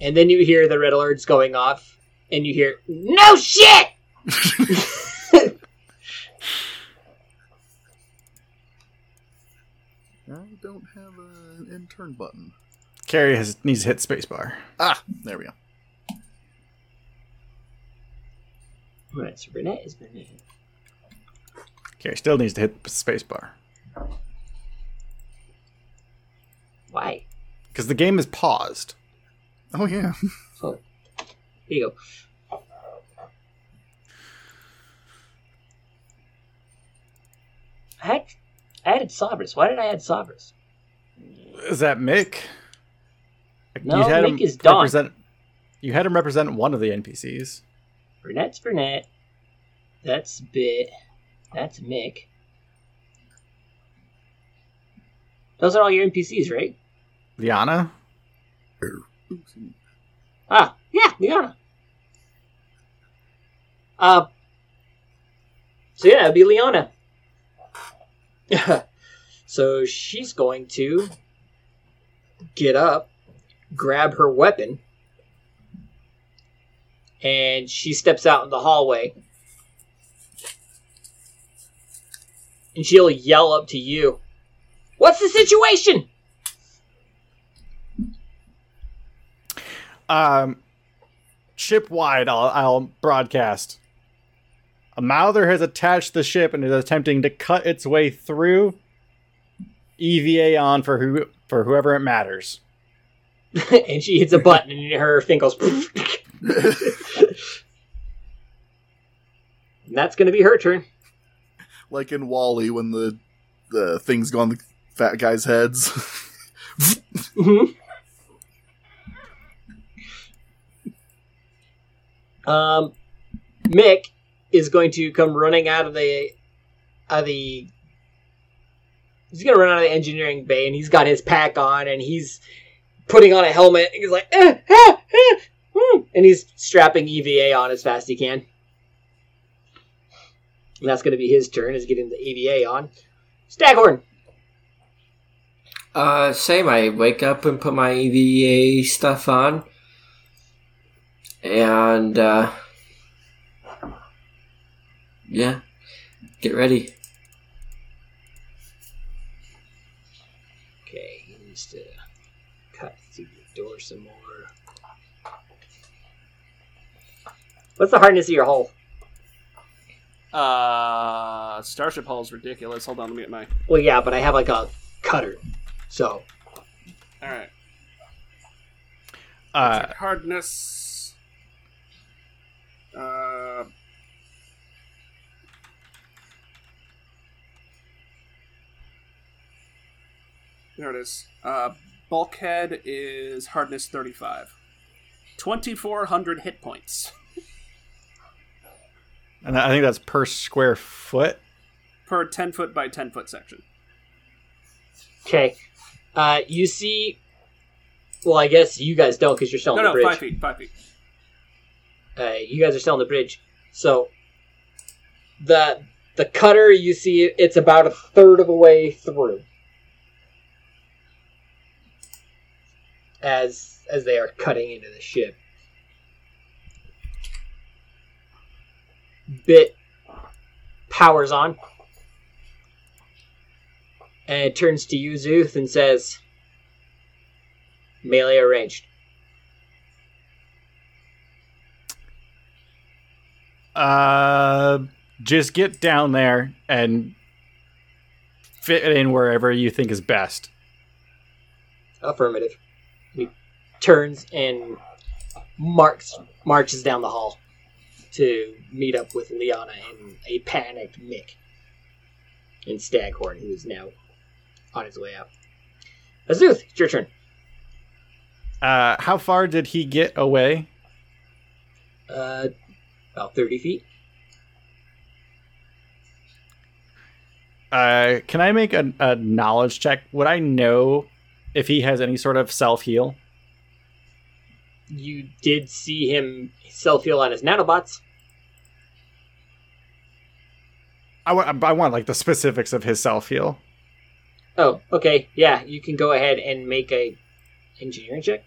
and then you hear the red alerts going off, and you hear no shit. I don't have an intern button. Carrie has needs to hit spacebar. Ah, there we go. Alright, so Burnett is Burnett. Carrie still needs to hit spacebar Why? because the game is paused. Oh yeah. Oh, here you go. I had I added Sabras. Why did I add Sabras? Is that Mick? No, Mick is Dawn. represent. You had him represent one of the NPCs. Burnett's Burnett. That's Bit. That's Mick. Those are all your NPCs, right? Liana. Ah, yeah, Liana. Uh, so yeah, it'd be Liana. so she's going to get up, grab her weapon, and she steps out in the hallway. And she'll yell up to you. What's the situation? Um, ship wide, I'll, I'll broadcast. A mouther has attached the ship and is attempting to cut its way through. EVA on for who for whoever it matters. and she hits a button, and her thing goes. and that's going to be her turn. like in WALL-E when the the things go on the fat guy's heads. Mhm. Um, Mick is going to come running out of the out of the. He's gonna run out of the engineering bay, and he's got his pack on, and he's putting on a helmet. And he's like, eh, ah, ah, hmm," and he's strapping EVA on as fast as he can. And that's gonna be his turn, is getting the EVA on. Staghorn. Uh, same. I wake up and put my EVA stuff on, and uh, yeah, get ready. Okay, he needs to cut through the door some more. What's the hardness of your hull? Uh, Starship Hull is ridiculous. Hold on, let me get my. Well, yeah, but I have like a cutter, so All right. Uh, hardness. Uh, there it is. Uh, bulkhead is hardness 35. 2,400 hit points and I think that's per square foot. per 10 foot by 10 foot section. okay. Uh, you see, well, I guess you guys don't because you're still on No, the no, bridge. 5 feet, 5 feet. Uh, you guys are still on the bridge, so the the cutter you see it's about a third of the way through as as they are cutting into the ship. Bit powers on and it turns to you, Zuth, and says, "Melee arranged." Uh, just get down there and fit it in wherever you think is best. Affirmative. Turns and marks marches down the hall to meet up with Liana and a panicked Mick and Staghorn, who is now on his way out. Azuth, it's your turn. Uh, how far did he get away? Uh, about thirty feet. Uh, can I make a, a knowledge check? Would I know if he has any sort of self heal? You did see him self heal on his nanobots. I want, I want like the specifics of his self heal. Oh, okay. Yeah, you can go ahead and make a engineering check.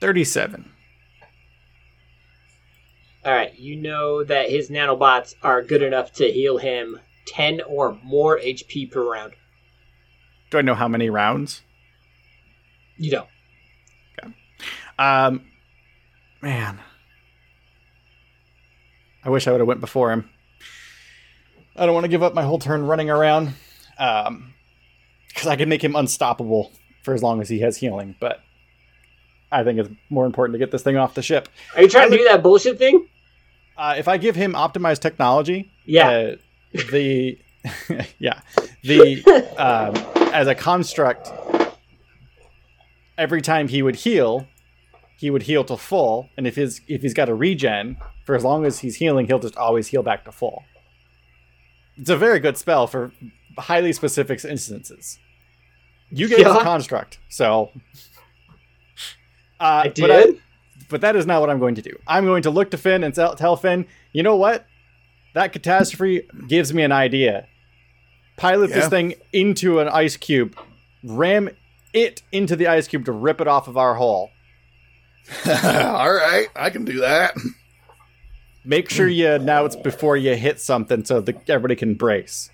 37. All right, you know that his nanobots are good enough to heal him 10 or more HP per round. Do I know how many rounds? You don't. Okay. Um, man, I wish I would have went before him. I don't want to give up my whole turn running around, um, because I can make him unstoppable for as long as he has healing. But I think it's more important to get this thing off the ship. Are you trying I to do that bullshit thing? Uh, if I give him optimized technology, Yeah. uh, the yeah the um, as a construct, every time he would heal, he would heal to full, and if his if he's got a regen for as long as he's healing, he'll just always heal back to full. It's a very good spell for highly specific instances. You gave us a construct, so. Uh, I but did? but that is not what I'm going to do. I'm going to look to Finn and tell, tell Finn, you know what? That catastrophe gives me an idea. Pilot this thing into an ice cube, ram it into the ice cube to rip it off of our hull. All right, I can do that. Make sure you now it's before you hit something so that everybody can brace.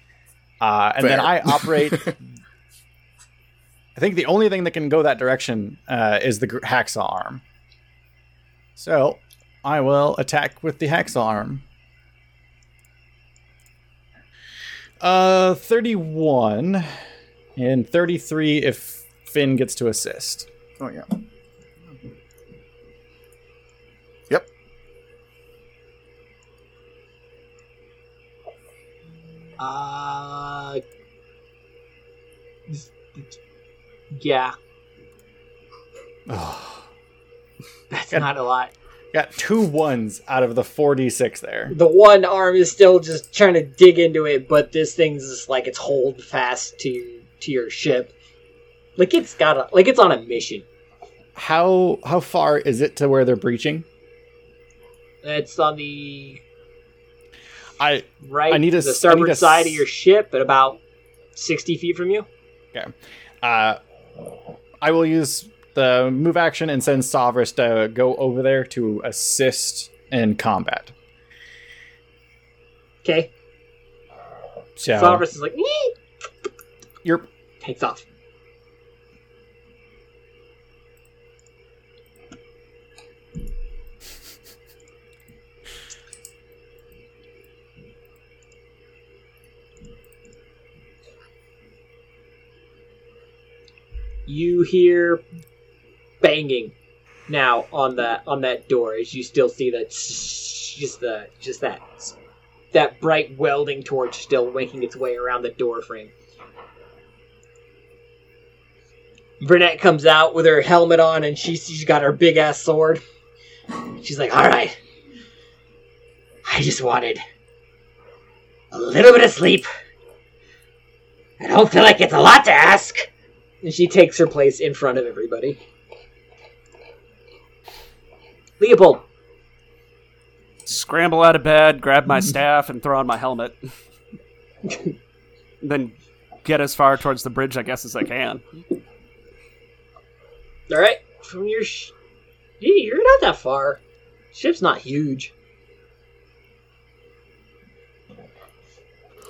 Uh, and then I operate. I think the only thing that can go that direction uh, is the hacksaw arm. So I will attack with the hacksaw arm. Uh, 31 and 33 if Finn gets to assist. Oh yeah. Yep. Uh, yeah, that's Good. not a lot. Got two ones out of the 4d6 there. The one arm is still just trying to dig into it, but this thing's just like it's hold fast to to your ship. Like it's got a like it's on a mission. How how far is it to where they're breaching? It's on the I right, I need a the s- I need starboard a side of your ship, at about sixty feet from you. Okay. Uh I will use the move action and send Sovereign to go over there to assist in combat. Okay, So Sovereign is like "Ee!" you're takes off. You hear banging now on that on that door as you still see that just the just that that bright welding torch still winking its way around the door frame. Burnett comes out with her helmet on and she, she's got her big ass sword. She's like, Alright. I just wanted a little bit of sleep. I don't feel like it's a lot to ask. And she takes her place in front of everybody. Leopold, Scramble out of bed, grab my staff, and throw on my helmet. then get as far towards the bridge, I guess, as I can. alright? From your. Sh- you're not that far. Ship's not huge.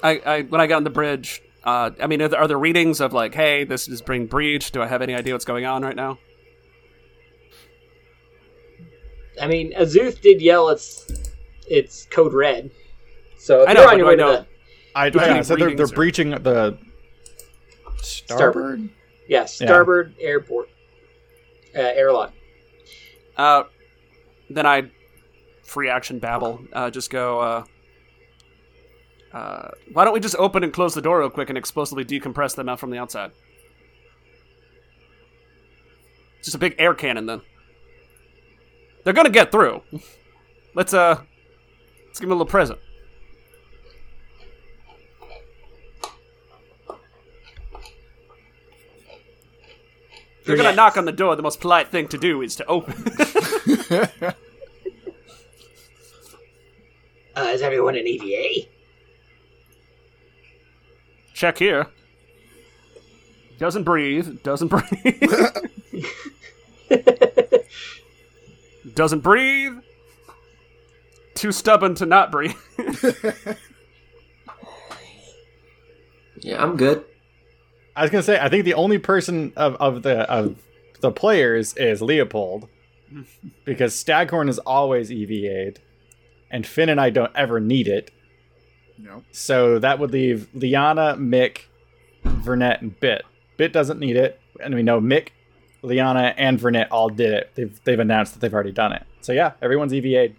I, I when I got on the bridge, uh, I mean, are there, are there readings of like, hey, this is bring breach? Do I have any idea what's going on right now? I mean, Azuth did yell it's it's code red. So if I you're know, on your way I to know- the I Do I have yeah, so they're, they're or- breaching the starboard. yeah starboard airport uh, airlock. Uh, then I free action babble. Uh, just go. Uh, why don't we just open and close the door real quick and explosively decompress them out from the outside? Just a big air cannon, then. They're gonna get through. Let's uh, let's give them a little present. If you're gonna knock on the door, the most polite thing to do is to open. Uh, is everyone in EVA? Check here. Doesn't breathe. Doesn't breathe. doesn't breathe. Too stubborn to not breathe. Yeah, I'm good. I was gonna say I think the only person of, of the of the players is Leopold because Staghorn is always EVA'd, and Finn and I don't ever need it. No. So that would leave Liana, Mick, Vernet, and Bit. Bit doesn't need it, and we know Mick, Liana, and Vernet all did it. They've they've announced that they've already done it. So yeah, everyone's EVA'd.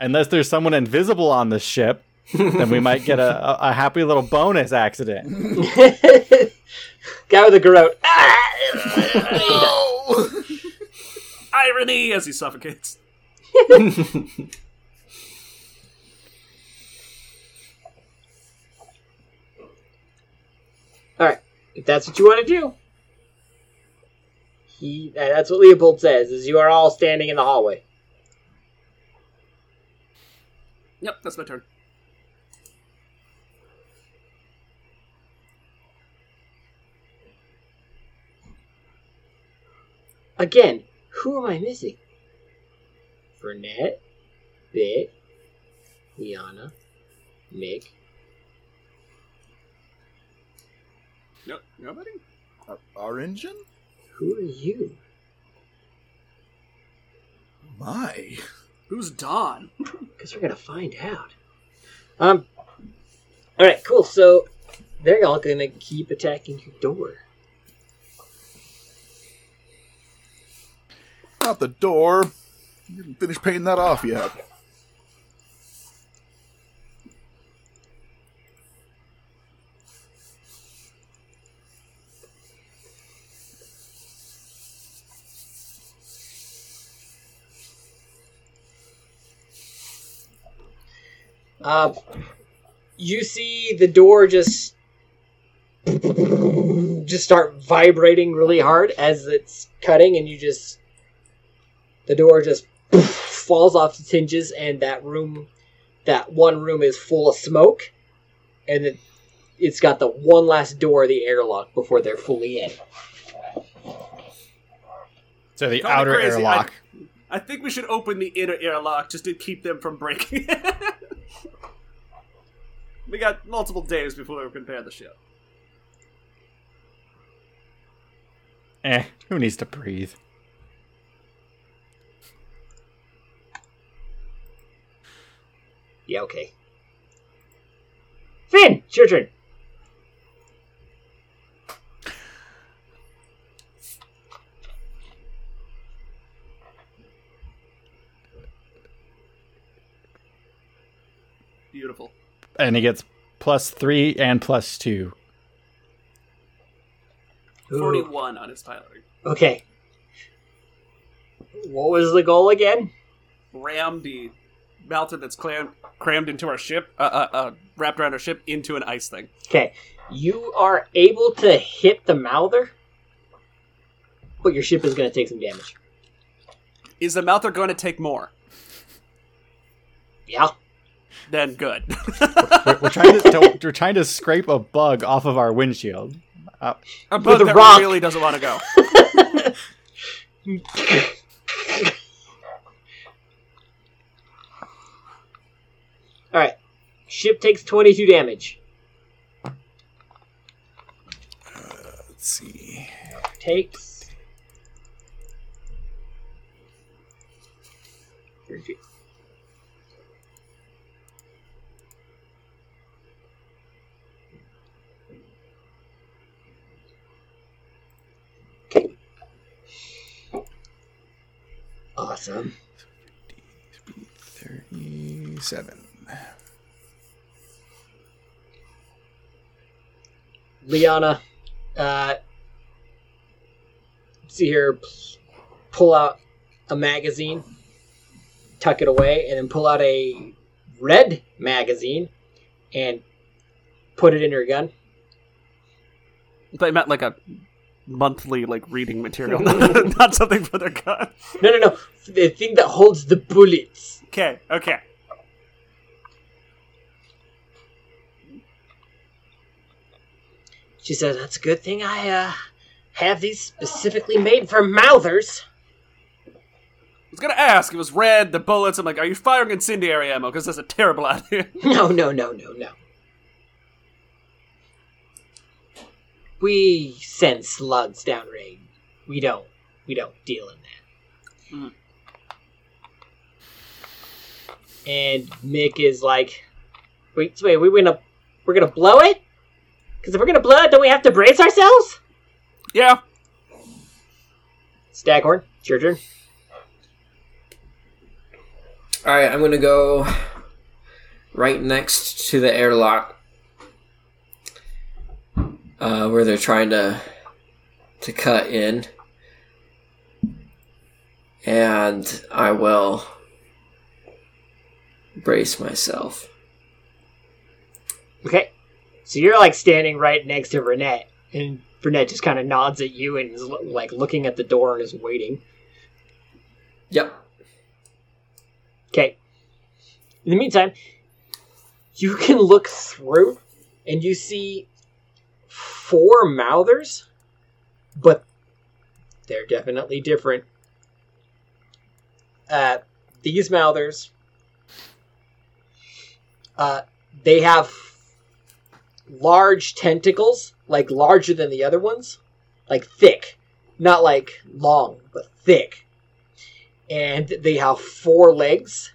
Unless there's someone invisible on the ship, then we might get a, a, a happy little bonus accident. Guy with a garrote. Ah! Oh! Irony as he suffocates. if that's what you want to do, he. That's what Leopold says. Is you are all standing in the hallway. Yep, that's my turn. Again, who am I missing? Burnett, Bit, Liana, Mick. No, nobody. Our, our engine? Who are you? My. Who's Don? Because we're gonna find out. Um. All right, cool. So they're all gonna keep attacking your door. Not the door. You didn't finish paying that off yet. Uh, you see the door just just start vibrating really hard as it's cutting, and you just the door just falls off its hinges, and that room, that one room, is full of smoke, and it, it's got the one last door, the airlock, before they're fully in. So the Call me outer crazy, airlock. I think we should open the inner airlock just to keep them from breaking it. we got multiple days before we prepare the ship. Eh, who needs to breathe? Yeah, okay. Finn, it's your turn. Beautiful. And he gets plus three and plus two. Ooh. 41 on his piloting. Okay. What was the goal again? Ram the mountain that's clam- crammed into our ship, uh, uh, uh, wrapped around our ship, into an ice thing. Okay. You are able to hit the mouther, but your ship is going to take some damage. Is the mouther going to take more? Yeah. Then good. We're, we're trying to, to we're trying to scrape a bug off of our windshield. Uh, A bug that rock. really doesn't want to go. All right. Ship takes 22 damage. Let's see. Takes. Awesome. Thirty-seven. Liana, uh, see here, pull out a magazine, tuck it away, and then pull out a red magazine and put it in her gun. They meant like a monthly like reading material, not something for their gun. No, no, no, the thing that holds the bullets. Okay, okay. She says, "That's a good thing I uh, have these specifically made for mouthers." I was gonna ask. It was red. The bullets. I'm like, are you firing incendiary ammo? Because that's a terrible idea. No, no, no, no, no. We send slugs downrange. We don't. We don't deal in that. Mhm. And Mick is like, "Wait, so wait, we're gonna, we're gonna blow it? Because if we're gonna blow it, don't we have to brace ourselves?" yeah. Staghorn, it's your turn. All right, I'm gonna go right next to the airlock, uh, where they're trying to to cut in, and I will brace myself. Okay. So you're like standing right next to Renette, and Renette just kind of nods at you and is like looking at the door and is waiting. Yep. Okay. In the meantime, you can look through and you see four mouthers, but they're definitely different. Uh, these mouthers, uh, they have large tentacles, like larger than the other ones, like thick, not like long, but thick. And they have four legs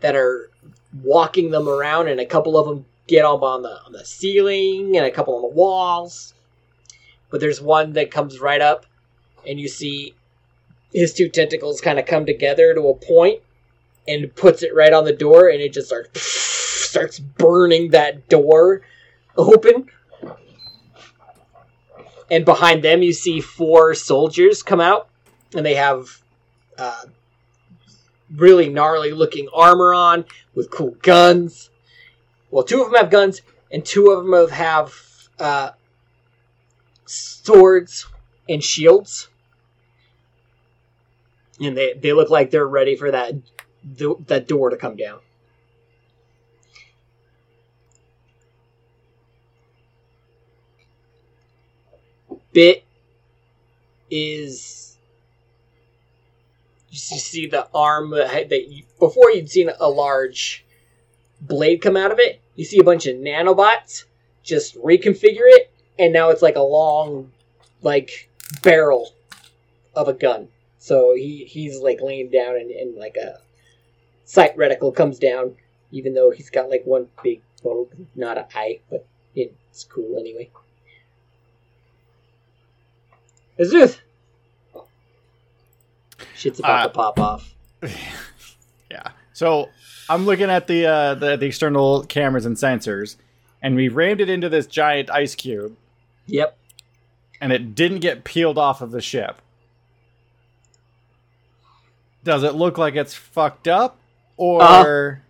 that are walking them around, and a couple of them get up on the on the ceiling and a couple on the walls. But there's one that comes right up, and you see his two tentacles kind of come together to a point, and puts it right on the door, and it just starts starts burning that door open. And behind them, you see four soldiers come out, and they have uh, really gnarly looking armor on with cool guns. Well, two of them have guns, and two of them have uh, swords and shields. And they, they look like they're ready for that th- that door to come down. Bit is you see the arm that you, before you'd seen a large blade come out of it. You see a bunch of nanobots just reconfigure it, and now it's like a long, like barrel of a gun. So he he's like laying down, and, and like a sight reticle comes down, even though he's got like one big, well, not an eye, but it's cool anyway. Azuth! Shit's about Uh, to pop off. Yeah. So I'm looking at the, uh, the the external cameras and sensors, and we rammed it into this giant ice cube, Yep. and it didn't get peeled off of the ship. Does it look like it's fucked up, or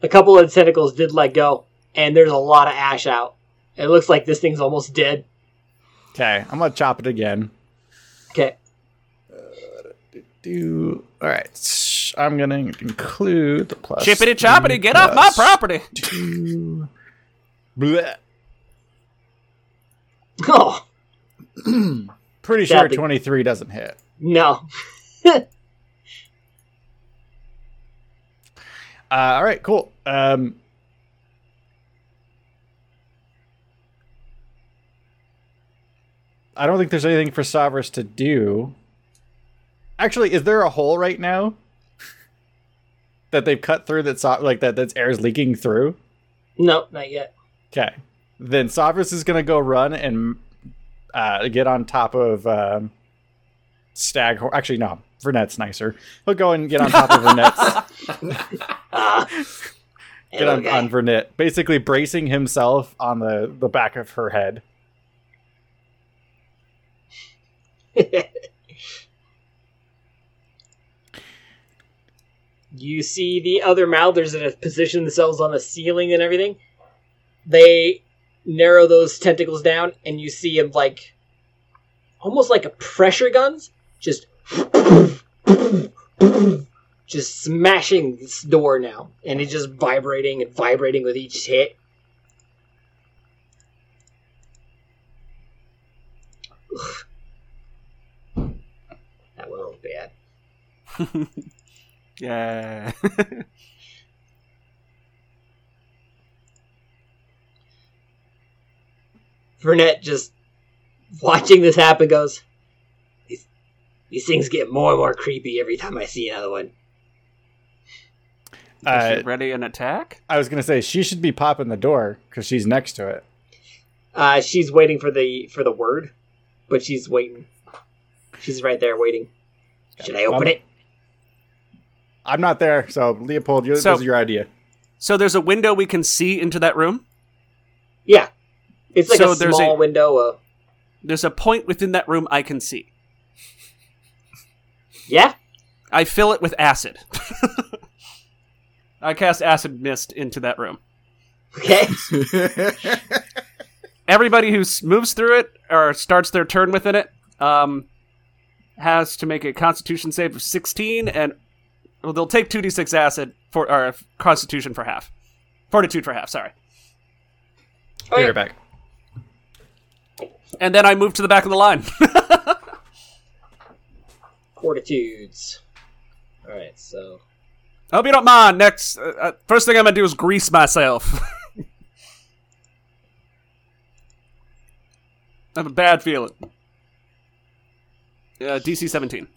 A couple of the tentacles did let go, and there's a lot of ash out. It looks like this thing's almost dead. okay? I'm gonna chop it again. Okay. Do all right. Sh- I'm gonna include the plus. Chippity choppity, get off my property. Two. Blech. Oh, Pretty sure Sadly. 23 doesn't hit. no. Uh, all right, cool. Um, I don't think there's anything for Savras to do. Actually, is there a hole right now that they've cut through that so- like that that's air's leaking through? No, not yet. Okay, then Savras is gonna go run and uh, get on top of um, Staghorn. Actually, no, Vernet's nicer. He'll go and get on top of Vernet's Ah. get on, Okay. on Vernet, basically bracing himself on the, the back of her head. you see the other Mouthers that have positioned themselves on the ceiling and everything. They narrow those tentacles down, and you see them like almost like a pressure guns, just just smashing this door now, and it's just vibrating and vibrating with each hit. that one was bad. Yeah. Burnett just watching this happen goes, these, these things get more and more creepy every time I see another one. Is Uh, she ready an attack? I was gonna say she should be popping the door because she's next to it. Uh, she's waiting for the for the word, but she's waiting. She's right there waiting. Should I open Um, it? I'm not there, so Leopold, you, So- this is your idea. So there's a window we can see into that room. Yeah, it's like so a there's small a- window. Uh, There's a point within that room I can see. yeah, I fill it with acid. I cast acid mist into that room. okay. Everybody who moves through it or starts their turn within it um, has to make a Constitution save of 16, and well, they'll take 2d6 acid for or Constitution for half, Fortitude for half. Sorry, Oh, Be yeah. right back. and then I move to the back of the line. Fortitudes. All right, so I Hope you don't mind. Next, uh, uh, first thing I'm gonna do is grease myself. I have a bad feeling. Uh, DC 17.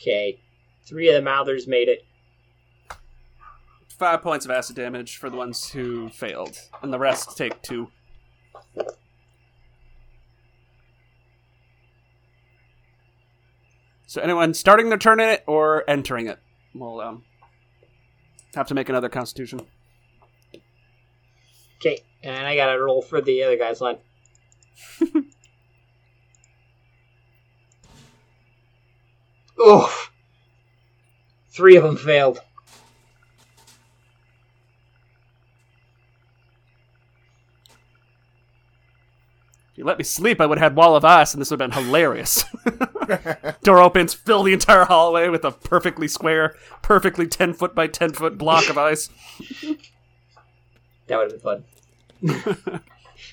Okay, three of the Mouthers made it. five points of acid damage for the ones who failed, and the rest take two. So anyone starting their turn in it or entering it will um, have to make another Constitution. Okay, and I gotta roll for the other guy's line. Oof. Three of them failed. If you let me sleep, I would have had Wall of Ice, and this would have been hilarious. Door opens, fill the entire hallway with a perfectly square, perfectly 10 foot by 10 foot block of ice. That would have been fun. All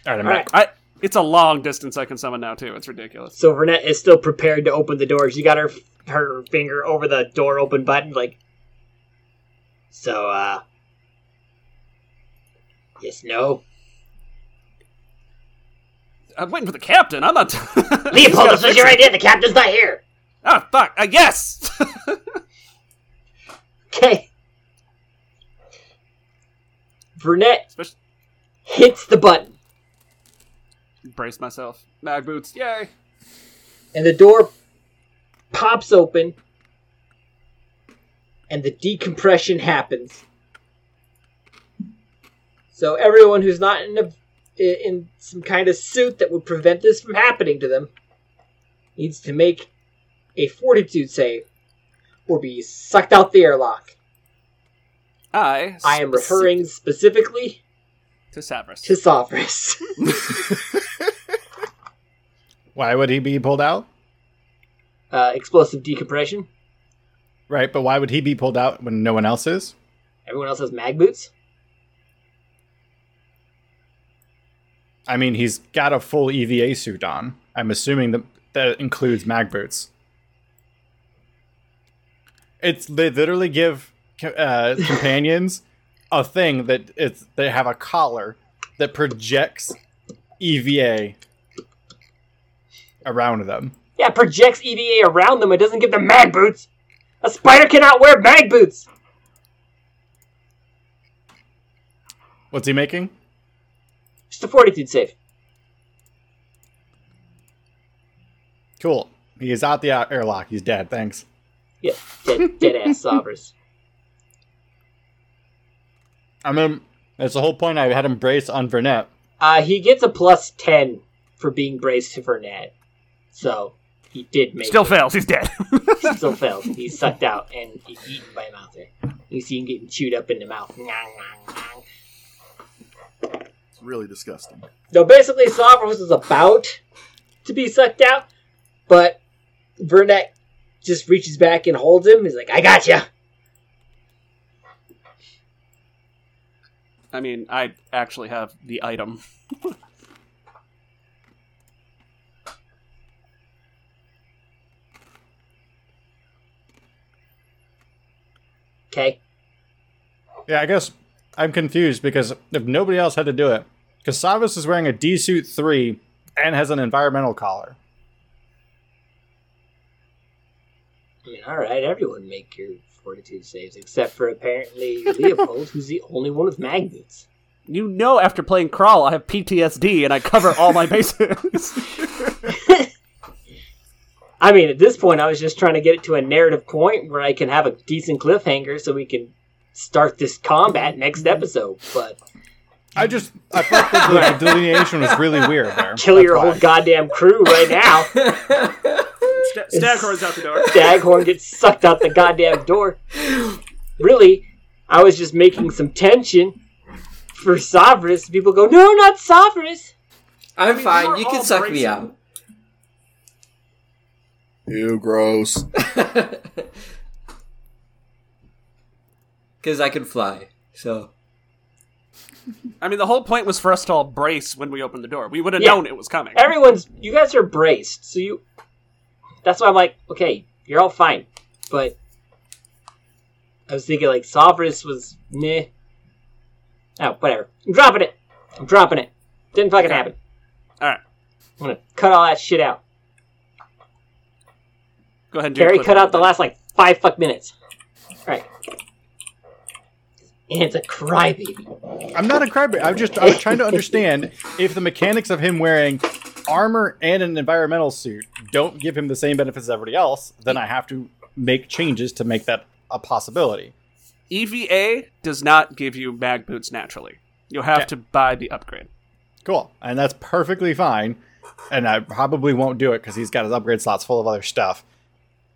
right, I'm All back. right. I, it's a long distance I can summon now, too. It's ridiculous. So Vernette is still prepared to open the door. She got her her finger over the door open button, like. So, uh. Yes, no. I'm waiting for the captain. I'm not. Leopold, this was your idea. The captain's not here. Oh, fuck. Uh, yes! Okay. Vernette Especially- hits the button, Brace myself. Mag boots. Yay. and the door pops open, and the decompression happens. So everyone who's not in a in some kind of suit that would prevent this from happening to them needs to make a fortitude save or be sucked out the airlock. I. I am referring specifically to Savras. to Savras. Why would he be pulled out? uh, explosive decompression. Right, but why would he be pulled out when no one else is? Everyone else has mag boots. I mean, he's got a full EVA suit on. I'm assuming that that includes mag boots. It's they literally give uh, companions a thing that it's they have a collar that projects EVA around them. Yeah, it projects EVA around them. It doesn't give them mag boots. A spider cannot wear mag boots. What's he making? Just a fortitude save. Cool. He is out the airlock. He's dead. Thanks. Yeah, dead, dead ass Savras. I mean, that's the whole point. I had him brace on Vernette. Uh, he gets a plus ten for being braced to Vernette. So he did make Still it. fails. He's dead. He still fails. He's sucked out and he's eaten by a mouther. You see him getting chewed up in the mouth. It's really disgusting. So basically, Savras is about to be sucked out, but Vernette just reaches back and holds him. He's like, I got you. I mean, I actually have the item. Okay. Yeah, I guess I'm confused because if nobody else had to do it, because Savras is wearing a D suit three and has an environmental collar. I mean, all right, everyone make your fortitude saves, except for apparently Leopold, who's the only one with magnets. You know, after playing Crawl, I have PTSD and I cover all my bases. I mean, at this point, I was just trying to get it to a narrative point where I can have a decent cliffhanger so we can start this combat next mm-hmm. episode. But I just I thought that the delineation was really weird there. kill That's your why. whole goddamn crew right now. St- Staghorn's out the door. Staghorn gets sucked out the goddamn door. Really, I was just making some tension for Savras. People go, no, not Savras. I'm mean, fine. You can suck me bracing. Out. Ew, gross. Because I can fly. So. I mean, the whole point was for us to all brace when we opened the door. We would have Yeah. known it was coming. Everyone's, you guys are braced, so you. That's why I'm like, okay, you're all fine. But I was thinking like Savras was meh. Oh, whatever. I'm dropping it. I'm dropping it. Didn't fucking happen. All right, I'm gonna cut all that shit out. Go ahead and do a cut out the last like five fuck minutes. Alright. and it's a crybaby. I'm not a crybaby. I'm just I'm trying to understand if the mechanics of him wearing armor and an environmental suit don't give him the same benefits as everybody else, then I have to make changes to make that a possibility. EVA does not give you mag boots naturally. You'll have Okay. to buy the upgrade. Cool. And that's perfectly fine. And I probably won't do it because he's got his upgrade slots full of other stuff.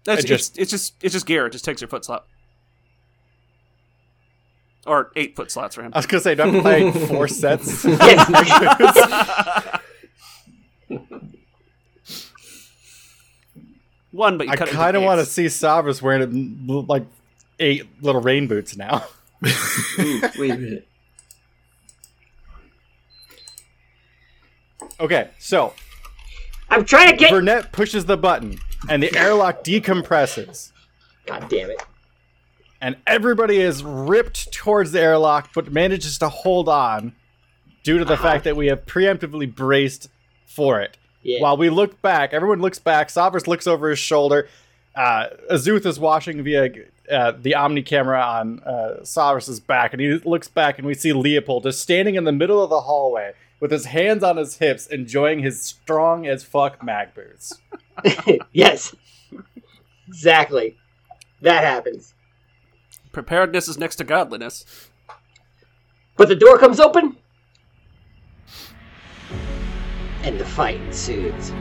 That's I just it's just it's just gear. It just takes your foot slot. Or eight foot slots for him. I was gonna say, do I have to four sets? One, but you I cut kind of want to see Savras wearing like eight little rain boots now. Ooh, wait a minute. okay, so I'm trying to get. Burnett pushes the button, and the airlock decompresses. God damn it! and everybody is ripped towards the airlock but manages to hold on due to the fact that we have preemptively braced for it. Yeah. While we look back, everyone looks back. Savras looks over his shoulder. Uh, Azuth is watching via uh, the Omni camera on uh, Savras's back, and he looks back, and we see Leopold just standing in the middle of the hallway with his hands on his hips, enjoying his strong as fuck mag boots. yes, exactly. That happens. Preparedness is next to godliness. But the door comes open, and the fight ensues.